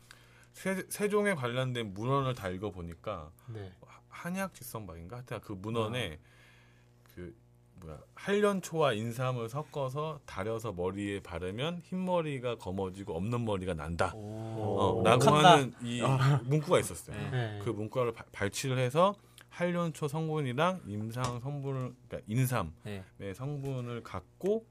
세, 세종에 관련된 문헌을 다 읽어 보니까 네. 한약 직성박인가 하여튼 그 문헌에 아. 그 뭐야 한련초와 인삼을 섞어서 달여서 머리에 바르면 흰머리가 검어지고 없는 머리가 난다. 오. 어, 오. 라고. 하는 이 문구가 있었어요. 네. 네. 그 문구를 바- 발췌를 해서 한련초 성분이랑 임상 성분을 그러니까 인삼의 네. 성분을 갖고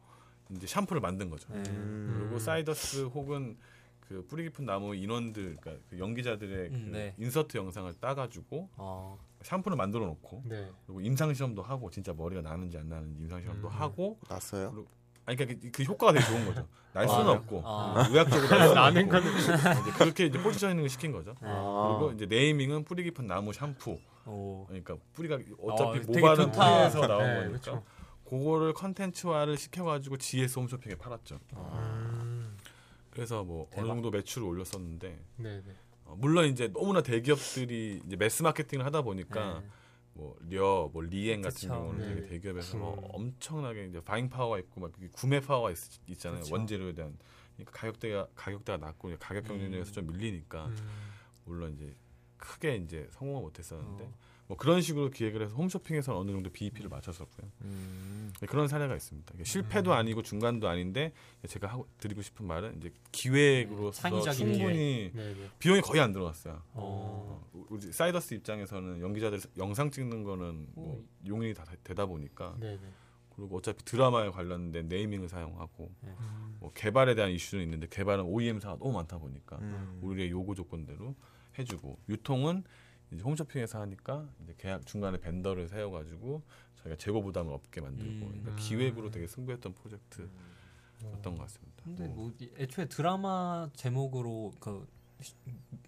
이제 샴푸를 만든 거죠. 네. 음. 그리고 사이더스 혹은 그 뿌리 깊은 나무 인원들, 그러니까 그 연기자들의 음, 그 네. 인서트 영상을 따가지고 어. 샴푸를 만들어 놓고 네. 그리고 임상 시험도 하고 진짜 머리가 나는지 안 나는지 임상 시험도 음. 하고 났어요? 아니 그러니까 그, 그 효과가 되게 좋은 거죠. 날 수는 아, 없고 아. 의학적으로 날 수는 나는 이제 그렇게 이제 positioning을 시킨 거죠. 아. 그리고 이제 naming은 뿌리 깊은 나무 샴푸. 오. 그러니까 뿌리가 어차피 어, 모발은. 뿌리에서 나온 네, 거니까 그쵸. 그거를 컨텐츠화를 시켜가지고 GS 홈쇼핑에 팔았죠. 음. 그래서 뭐 대박. 어느 정도 매출을 올렸었는데 네, 네. 어, 물론 이제 너무나 대기업들이 이제 mass marketing을 하다 보니까 네. 뭐 려, 뭐 리엔 같은 그쵸. 경우는 네. 되게 대기업에서 음. 뭐 엄청나게 이제 buying power가 있고 막 구매 파워가 있, 잖아요 그쵸. 원재료에 대한 그러니까 가격대가 가격대가 낮고 가격 경쟁력에서 음. 좀 밀리니까 음. 물론 이제 크게 이제 성공을 못했었는데 어. 뭐 그런 식으로 기획을 해서 홈쇼핑에서는 어느 정도 BEP를 맞췄었고요. 음. 네, 그런 사례가 있습니다. 실패도 음. 아니고 중간도 아닌데 제가 하고 드리고 싶은 말은 이제 기획으로서 창의적인 충분히 네, 네. 비용이 거의 안 들어갔어요. 어. 어, 우리 사이더스 입장에서는 연기자들 영상 찍는 거는 뭐 오. 용인이 다 되다 보니까 네, 네. 그리고 어차피 드라마에 관련된 네이밍을 사용하고 음. 뭐 개발에 대한 이슈는 있는데 개발은 OEM사가 너무 많다 보니까 음. 우리의 요구 조건대로 해주고 유통은 이제 홈쇼핑에서 하니까 이제 계약 중간에 벤더를 세워가지고 저희가 재고 부담을 없게 만들고 음. 그러니까 기획으로 되게 승부했던 프로젝트였던 것 같습니다. 근데 뭐뭐 이- 애초에 드라마 제목으로 그 시-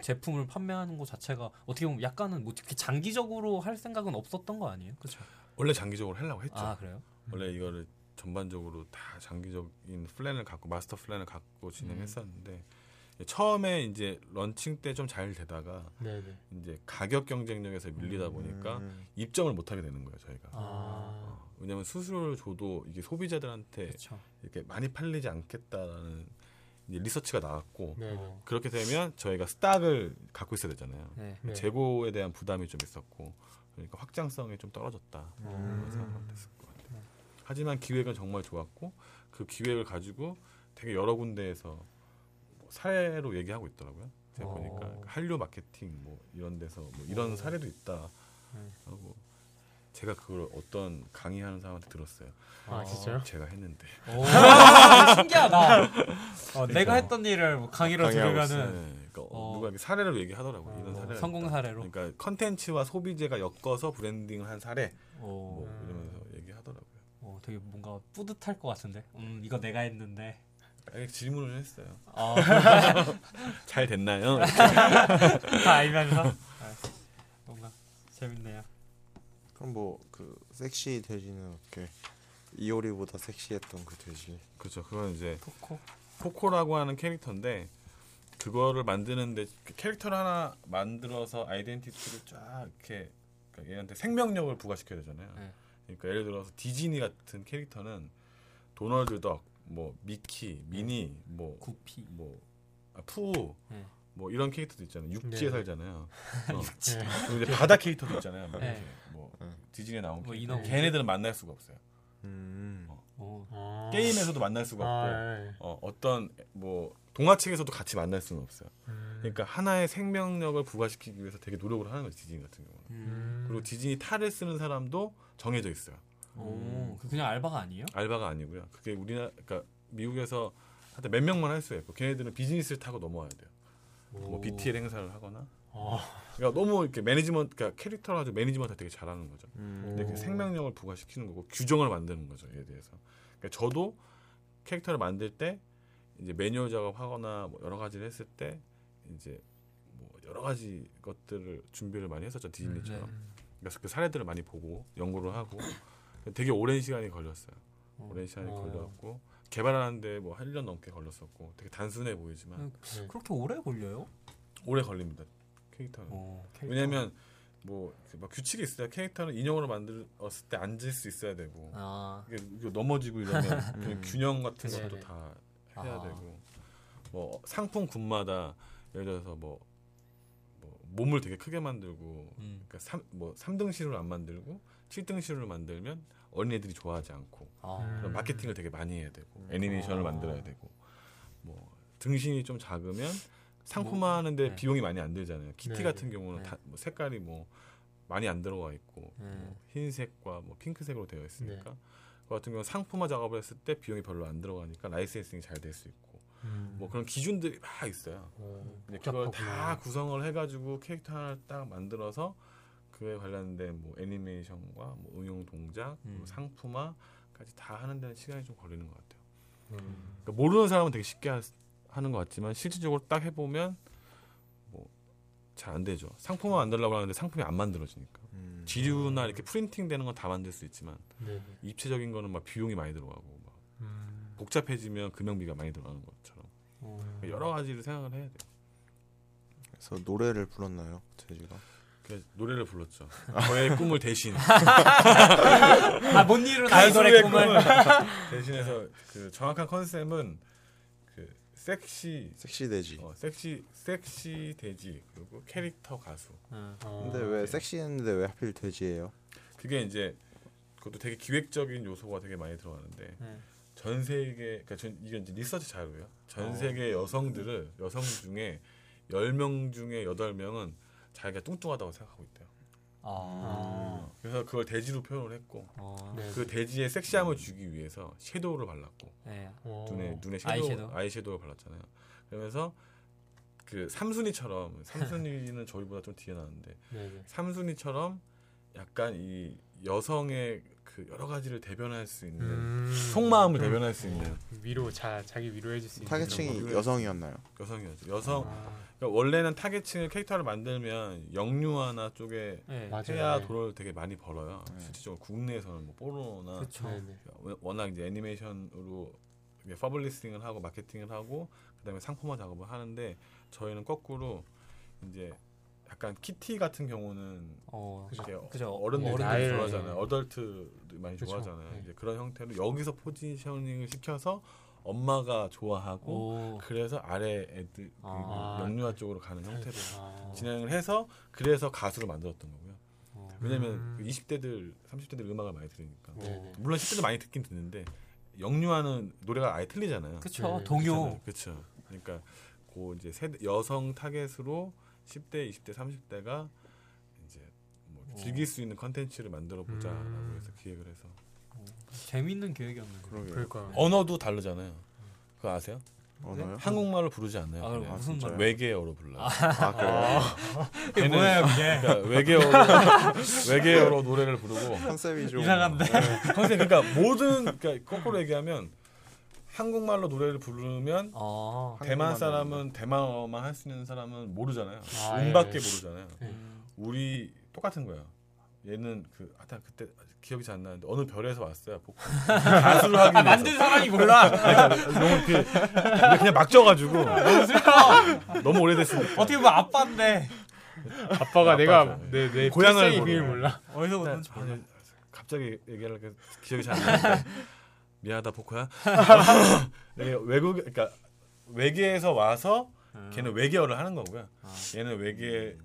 제품을 판매하는 것 자체가 어떻게 보면 약간은 뭐 이렇게 장기적으로 할 생각은 없었던 거 아니에요? 그렇죠? 원래 장기적으로 하려고 했죠. 아 그래요? 원래 이거를 전반적으로 다 장기적인 플랜을 갖고 마스터 플랜을 갖고 진행했었는데 처음에 이제 런칭 때 좀 잘 되다가 네, 네. 이제 가격 경쟁력에서 밀리다 보니까 음. 입점을 못 하게 되는 거예요 저희가. 아 왜냐면 수수료를 줘도 이게 소비자들한테 그렇죠. 이렇게 많이 팔리지 않겠다라는 이제 리서치가 나왔고 네, 네. 어, 그렇게 되면 저희가 stock을 갖고 있어야 되잖아요. 네. 네. 재고에 대한 부담이 좀 있었고 그러니까 확장성이 좀 떨어졌다. 음. 됐을 것 같아요. 하지만 기획은 정말 좋았고 그 기획을 가지고 되게 여러 군데에서 뭐 사례로 얘기하고 있더라고요. 제가 어. 보니까 한류 마케팅 뭐 이런 데서 뭐 이런 어. 사례도 있다 네. 하고 제가 그걸 어떤 강의하는 사람한테 들었어요. 아, 진짜요? 제가 했는데 오, <laughs> 신기하다. 어, 내가 했던 일을 뭐 강의로 강의하고 네, 들으면은 그러니까 어. 누가 사례로 얘기하더라고요. 어, 이런 사례가 성공 있다. 사례로. 그러니까 컨텐츠와 소비재가 엮어서 브랜딩을 한 사례 오, 뭐 음. 이러면서 얘기하더라고요. 어, 되게 뭔가 뿌듯할 것 같은데. 음, 이거 내가 했는데. 아니, 질문을 했어요. 어, <laughs> 잘 됐나요? <laughs> 다 알면서. 아, 뭔가 재밌네요. 그럼 뭐 그 섹시 돼지는 어떻게 이효리보다 섹시했던 그 돼지. 그렇죠. 그건 이제 코코. 코코라고 하는 캐릭터인데 그거를 만드는데 그 캐릭터를 하나 만들어서 아이덴티티를 쫙 이렇게 그러니까 얘한테 생명력을 부과시켜야 되잖아요. 네. 그러니까 예를 들어서 디즈니 같은 캐릭터는 도널드 덕, 뭐 미키, 미니, 뭐 구피. 뭐 아, 푸, 네. 뭐 이런 캐릭터도 있잖아요. 육지에 네. 네. 살잖아요. <laughs> 어. 네. 그리고 이제 바다 캐릭터도 있잖아요. 뭐, 네. 뭐 네. 디즈니에 나온 뭐 캐릭터. 걔네들은 만날 수가 없어요. 음. 오. 아. 게임에서도 만날 수가 없고 아, 네. 어, 어떤 뭐 동화책에서도 같이 만날 수는 없어요. 음. 그러니까 하나의 생명력을 부과시키기 위해서 되게 노력을 하는 거죠 디즈니 같은 경우는. 음. 그리고 디즈니 탈을 쓰는 사람도 정해져 있어요. 오, 그 그냥 알바가 아니에요? 알바가 아니고요. 그게 우리나라 그러니까 미국에서 하여튼 몇 명만 할수 있고 걔네들은 비즈니스를 타고 넘어와야 돼요. 뭐 오. BTL 행사를 하거나. 아. 그러니까 너무 이렇게 매니지먼트 그러니까 캐릭터를 가지고 매니지먼트 되게 잘하는 거죠. 음. 근데 그 오. 생명력을 부과시키는 거고 규정을 만드는 거죠. 얘에 대해서. 그러니까 저도 캐릭터를 만들 때 이제 매뉴얼 작업하거나 뭐 여러 가지를 했을 때 이제 뭐 여러 가지 것들을 준비를 많이 했었죠 디즈니처럼. 네. 그래서 그 사례들을 많이 보고 연구를 하고 되게 오랜 시간이 걸렸어요. 어. 오랜 시간이 어. 걸렸고 개발하는데 뭐한 1년 넘게 걸렸었고 되게 단순해 보이지만 음, 네. 그렇게 오래 걸려요? 오래 걸립니다. 캐릭터는. 어, 캐릭터. 왜냐면 뭐막 규칙이 있어요. 캐릭터는 인형으로 만들었을 때 앉을 수 있어야 되고 아, 이게, 이게 넘어지고 이러면 <laughs> 음. 균형 같은 네네. 것도 다 해야 아. 되고 뭐 상품군마다 예를 들어서 뭐, 뭐 몸을 되게 크게 만들고 음. 그러니까 3, 뭐 3등 시루를 안 만들고 7등 시루를 만들면 어린애들이 좋아하지 않고 아, 음. 그럼 마케팅을 되게 많이 해야 되고 애니메이션을 아. 만들어야 되고 뭐 등신이 좀 작으면 상품화하는데 네. 비용이 많이 안 들잖아요. 키티 네, 같은 경우는 네. 다, 뭐 색깔이 뭐 많이 안 들어가 있고 네. 뭐 흰색과 뭐 핑크색으로 되어 있으니까 네. 그 같은 경우 는 상품화 작업을 했을 때 비용이 별로 안 들어가니까 라이센싱이 잘 될 수 있고 음. 뭐 그런 기준들이 막 있어요. 오, 근데 그걸 복잡하구나. 다 구성을 해가지고 캐릭터 하나를 딱 만들어서 그에 관련된 뭐 애니메이션과 뭐 응용 동작, 음. 뭐 상품화까지 다 하는 데는 시간이 좀 걸리는 것 같아요. 음. 그러니까 모르는 사람은 되게 쉽게 하, 하는 것 같지만 실질적으로 딱 해보면 뭐 잘 안 되죠. 상품화 만들려고 하는데 상품이 안 만들어지니까. 음. 지류나 이렇게 프린팅 되는 건 다 만들 수 있지만 네네. 입체적인 거는 막 비용이 많이 들어가고 막 음. 복잡해지면 금형비가 많이 들어가는 것처럼 어. 여러 가지를 생각을 해야 돼요. 그래서 노래를 불렀나요, 제지가? 노래를 불렀죠. 저의 꿈을 대신 아 못 이룬 아이돌의 꿈을 <laughs> 대신해서 그 정확한 컨셉은 그 섹시 섹시 돼지. 어, 섹시 섹시 돼지 그리고 캐릭터 가수. 어. 어, 근데 왜 섹시했는데 왜 하필 돼지예요? 그게 이제 그것도 되게 기획적인 요소가 되게 많이 들어가는데 네. 전 세계 그러니까 전 이게 이제 리서치 자료예요. 전 어. 세계 여성들을 여성 중에 10명 중에 8명은 자기가 뚱뚱하다고 생각하고 있대요. 아. 그래서 그걸 돼지로 표현을 했고 어. 네. 그 돼지의 섹시함을 주기 위해서 섀도우를 발랐고 네. 어. 눈에 눈에 섀도우, 아이섀도우? 아이섀도우. 를 발랐잖아요. 그러면서 그 삼순이처럼 <laughs> 삼순이는 저희보다 좀 뒤에 나는데 네네. 삼순이처럼 약간 이 여성의 그 여러 가지를 대변할 수 있는 음. 속마음을 음. 대변할 수 있는 위로 자 자기 위로해 줄 수 있는 타겟층이. 여성이었나요? 여성이었죠. 여성 아, 그러니까 원래는 타겟층을 캐릭터를 만들면 영유아나 쪽에 네. 맞아요. 해야 네. 돈을 되게 많이 벌어요. 네. 실질적으로 국내에서는 뭐 뽀로로나 그렇죠. 네네. 워낙 이제 애니메이션으로 publishing을 하고 마케팅을 하고 그다음에 상품화 작업을 하는데 저희는 거꾸로 이제 약간 키티 같은 경우는 어. 이렇게 그죠. 어른들이 어른들. 많이 네. 좋아하잖아요. 어덜트 많이 그쵸. 좋아하잖아요. 네. 이제 그런 형태로 여기서 포지셔닝을 시켜서 엄마가 좋아하고 오. 그래서 아래 애들 아. 그 영유아 쪽으로 가는 형태로 아. 진행을 해서 그래서 가수를 만들었던 거고요. 어. 왜냐면 음. 그 20대들, 30대들 음악을 많이 들으니까. 네네. 물론 10대도 많이 듣긴 듣는데 영유아는 노래가 아예 틀리잖아요. 그쵸. 네, 동요. 그렇죠. 그러니까 그 이제 세대, 여성 타겟으로 10대, 20대, 30대가 이제 뭐 어. 즐길 수 있는 컨텐츠를 만들어 보자라고 음. 해서 기획을 해서 재밌는 기획이었네요. 그러게요. 그러니까 언어도 다르잖아요. 그거 아세요? 언어요? 한국말로 부르지 않나요? 아, 그냥 무슨? 말? 외계어로 불러요. 아 그래요? 이게 뭐예요, 그게? 그러니까 외계어로 <laughs> 외계어로 노래를 부르고 컨셉이 좀 이상한데. 컨셉 그러니까 모든 그러니까 거꾸로 얘기하면 한국말로 노래를 부르면 어. 대만 한국말로 사람은 대만어만 할 수 있는 사람은 모르잖아요. 아, 음밖에 예. 모르잖아요. 음. 우리 똑같은 거예요. 얘는 그 하여튼 그때 기억이 잘 안 나는데 어느 별에서 왔어요. 복- <laughs> 가수를 하기 아, 위해서. 만든 사람이 몰라. 너무 그 그냥 막 쪄가지고 너무 슬퍼. 너무 오래됐으니까. 어떻게 보면 아빠인데. 아빠가. 내가 내 내 고향을 비밀. 몰라. 어디서 보는지 아니, 몰라. 갑자기 얘기하려니까 기억이 잘 안 나는데 <laughs> 미안하다 포코야. <laughs> 네, 외국 그러니까 외계에서 와서 음. 걔는 외계어를 하는 거고요. 아. 얘는 외계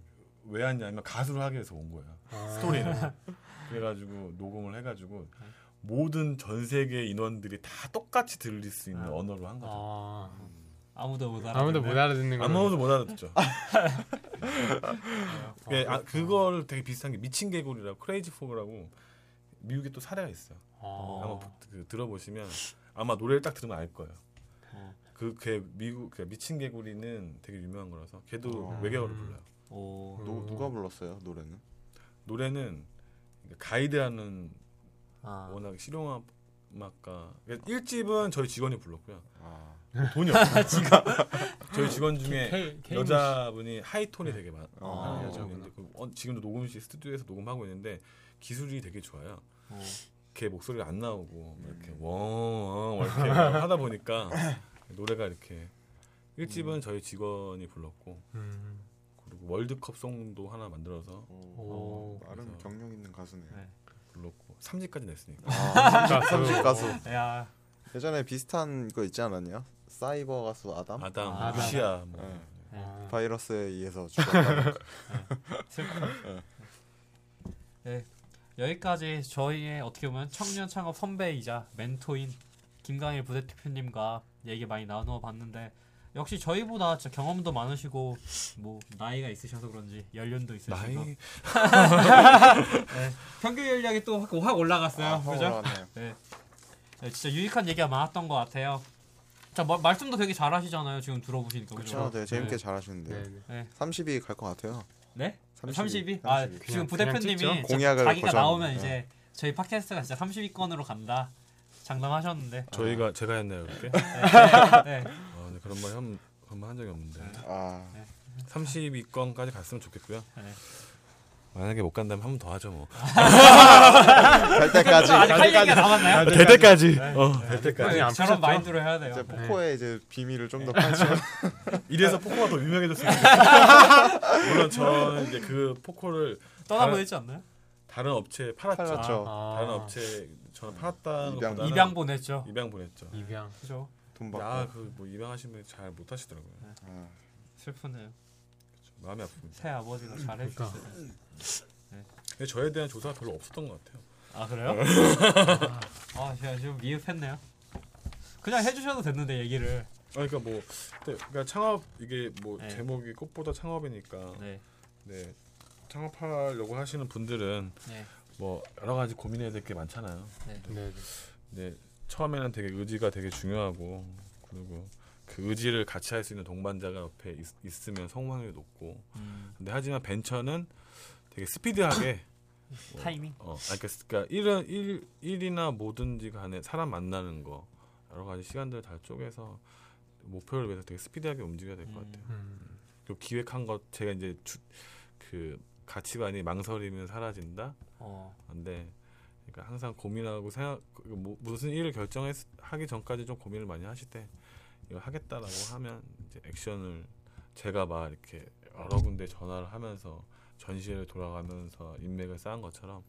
왜 왔냐면 가수를 하기 위해서 온 거예요. 아. 스토리는. <laughs> 그래가지고 녹음을 해가지고 모든 전 세계 인원들이 다 똑같이 들릴 수 있는 아. 언어로 한 거죠. 아. 아무도 못 알아. 아무도 못 알아듣는 거. 아무도 못 알아듣죠. <laughs> 그게 아, 그걸 되게 비슷한 게 미친 개구리라고 Crazy Frog라고 미국에 또 사례가 있어요. 아. 한번 그, 들어보시면 아마 노래를 딱 들으면 알 거예요. 어. 그걔 미국 그 미친 개구리는 되게 유명한 거라서 걔도 어. 외계어를 불러요. 오. 누, 누가 불렀어요 노래는? 노래는 가이드하는 아. 워낙 실용음악가 그러니까 1집은 저희 직원이 불렀고요. 아 돈이 <laughs> 없어요. 저희 직원 중에 K- K- 여자분이 하이톤이 되게 많, 아, 그 어, 지금도 녹음실 스튜디오에서 녹음하고 있는데 기술이 되게 좋아요. 어. 걔 목소리가 안 나오고 막 이렇게 음. 웡 이렇게 <laughs> 하다 보니까 노래가 이렇게 1집은 저희 직원이 불렀고 음. 그리고 월드컵 송도 하나 만들어서 오. 나름 그래서- 경력 있는 가수네요. 네. 불렀고 3집까지 냈으니까 아, <laughs> 삼십 가수. 야. 예전에 비슷한 거 있지 않았냐? 사이버 가수 아담? 아담, 아, 루시아 뭐 네. 아. 바이러스에 의해서 <laughs> 죽었다는 슬픈. 네. 여기까지 저희의 어떻게 보면 청년 창업 선배이자 멘토인 김강일 부대표님과 얘기 많이 나누어 봤는데 역시 저희보다 진짜 경험도 많으시고 뭐 나이가 있으셔서 그런지 연륜도 있으시고 나이 <laughs> 네. 평균 연령이 또 확 올라갔어요. 아, 그죠? 올라갔네요. 네, 진짜 유익한 얘기가 많았던 것 같아요. 자 마- 말씀도 되게 잘하시잖아요. 지금 들어보시니까 그렇죠. 되게 재밌게 네. 잘하시는데 네, 네. 30이 갈 것 같아요. 네? 32. 32? 아 32. 지금 부 그냥 대표님이 찍죠? 저- 공약을 자기가 거절. 나오면 네. 이제 저희 팟캐스트가 진짜 32건으로 간다. 장담하셨는데. 저희가 제가 했나요 그렇게? 네, 네. 어, 네, 그런 말 한, 말한 적이 없는데 아 32건까지 갔으면 좋겠고요. 네. 만약에 못 간다면 한 번 더 하죠 뭐. <laughs> 갈 때까지 아직 할 얘기가 남았나요? 될 때까지. 네. 어, 될 때까지. 저런? 마인드로 해야 돼요. 이제 네. 포코의 이제 비밀을 좀 더 파헤치면 <laughs> 이래서 포코가 더 유명해졌으면 좋겠어요. <laughs> 물론 저는 이제 그 포코를 떠나보내지 않나요? 다른 업체에 팔았죠. 팔았죠. 아, 다른 업체에 저는 팔았다는 입양. 것보다는 입양 보냈죠. 입양 보냈죠. 입양. 그죠? 돈 받고. 아, 그뭐 입양하시면 잘 못 하시더라고요. 아, 슬프네요. 마음이 아픕니다. 새 아버지가 잘해주셨어요. 근데 저에 대한 조사가 별로 없었던 것 같아요. 아 그래요? <laughs> 아 제가 지금 미흡했네요. 그냥 해주셔도 됐는데 얘기를. 아, 그러니까 뭐, 근데 그러니까 창업 이게 뭐 네. 제목이 꽃보다 창업이니까, 네. 네, 창업하려고 하시는 분들은 네. 뭐 여러 가지 고민해야 될 게 많잖아요. 네, 네. 근데 처음에는 되게 의지가 되게 중요하고 그리고 그 의지를 같이 할 수 있는 동반자가 옆에 있, 으면 성공 확률이 높고 음, 근데 하지만 벤처는 되게 스피드하게 <coughs> 뭐, 타이밍. 어 아니, 그러니까, 일은 일 일이나 뭐든지 간에 사람 만나는 거 여러 가지 시간들을 다 쪼개서 목표를 위해서 되게 스피드하게 움직여야 될것 음. 같아요. 음. 그리고 기획한 것 제가 이제 주, 그 가치관이 망설이면 사라진다. 어. 근데 그러니까 항상 고민하고 생각 그 뭐, 무슨 일을 결정하기 전까지 좀 고민을 많이 하실 때 이거 하겠다라고 하면 이제 액션을 제가 막 이렇게 여러 군데 전화를 하면서 전시회를 돌아가면서 인맥을 쌓은 것처럼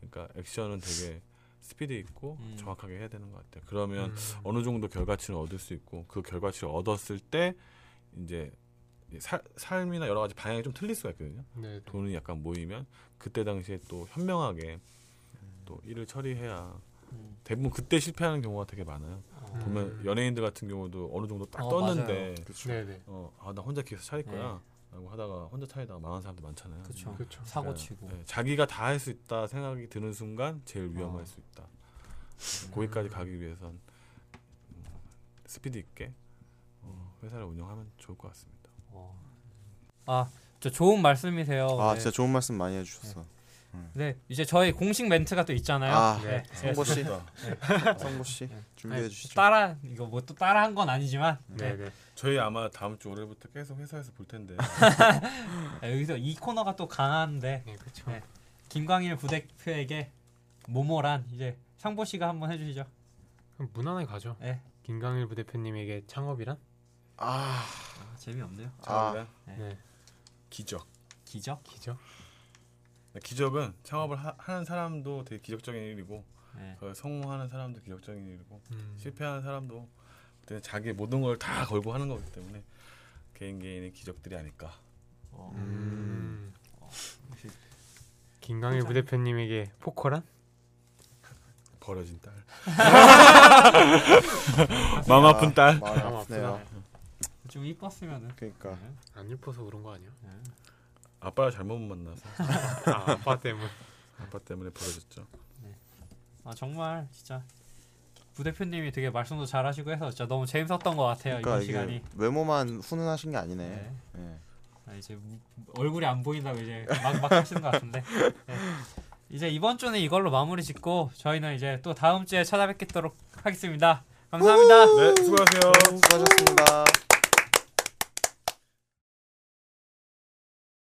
그러니까 액션은 되게 스피드 있고 음. 정확하게 해야 되는 것 같아요. 그러면 음. 어느 정도 결과치를 얻을 수 있고 그 결과치를 얻었을 때 이제 살, 삶이나 여러 가지 방향이 좀 틀릴 수가 있거든요. 네, 네. 돈이 약간 모이면 그때 당시에 또 현명하게 또 일을 처리해야 음. 대부분 그때 실패하는 경우가 되게 많아요. 어. 보면 음. 연예인들 같은 경우도 어느 정도 딱 어, 떴는데 그렇죠. 네, 네. 어, 아, 나 혼자 차릴 네. 거야. 라고 하다가 혼자 차리다가 망한 사람도 많잖아요. 그렇죠. 사고 그러니까, 치고. 네, 자기가 다 할 수 있다 생각이 드는 순간 제일 위험할 어. 수 있다. 거기까지 가기 위해선 음, 스피드 있게 어, 회사를 운영하면 좋을 것 같습니다. 어. 아, 저 좋은 말씀이세요. 아 네. 진짜 좋은 말씀 많이 해주셨어. 네, 이제 저희 공식 멘트가 또 있잖아요. 아, 네. 성보 씨, <laughs> 좋다. 성보 씨 준비해 네, 주시죠. 따라 이거 뭐 또 따라 한 건 아니지만 네, 네. 저희 아마 다음 주 월요일부터 계속 회사에서 볼 텐데 <laughs> 네, 여기서 이 코너가 또 강한데 네, 그렇죠. 네. 김광일 부대표에게 모모란 이제 상보 씨가 한번 해주시죠. 그럼 무난하게 가죠. 네. 김강일 부대표님에게 창업이란? 아, 아, 재미없네요. 아, 네. 기적. 기적? 기죠? 기적은 창업을 하, 는 사람도 되게 기적적인 일이고 네. 그 성공하는 사람도 기적적인 일이고 음. 실패하는 사람도 그때 자기 모든 걸 다 걸고 하는 거기 때문에 개인 개인의 기적들이 아닐까. 어, 음. 역시 김강일 부대표님에게 포커란? 버려진 딸. <laughs> 마음 아픈 딸. 마음 아프네요. 좀 이뻤으면은. 그러니까 안 예뻐서 그런 거 아니야? 아빠를 잘못 만나서 <laughs> 아, 아빠 때문에. 아빠 때문에 버려졌죠. 아 정말 진짜 부 대표님이 되게 말씀도 잘하시고 해서 진짜 너무 재밌었던 것 같아요 그러니까 이번 이게 시간이. 외모만 훈훈하신 게 아니네. 네. 네. 아, 이제 무- 얼굴이 안 보인다고 이제 막, 막 하시는 것 같은데 네. 이제 이번 주는 이걸로 마무리 짓고 저희는 이제 또 다음 주에 찾아뵙도록 하겠습니다 감사합니다 네, 수고하세요. 수고하셨습니다.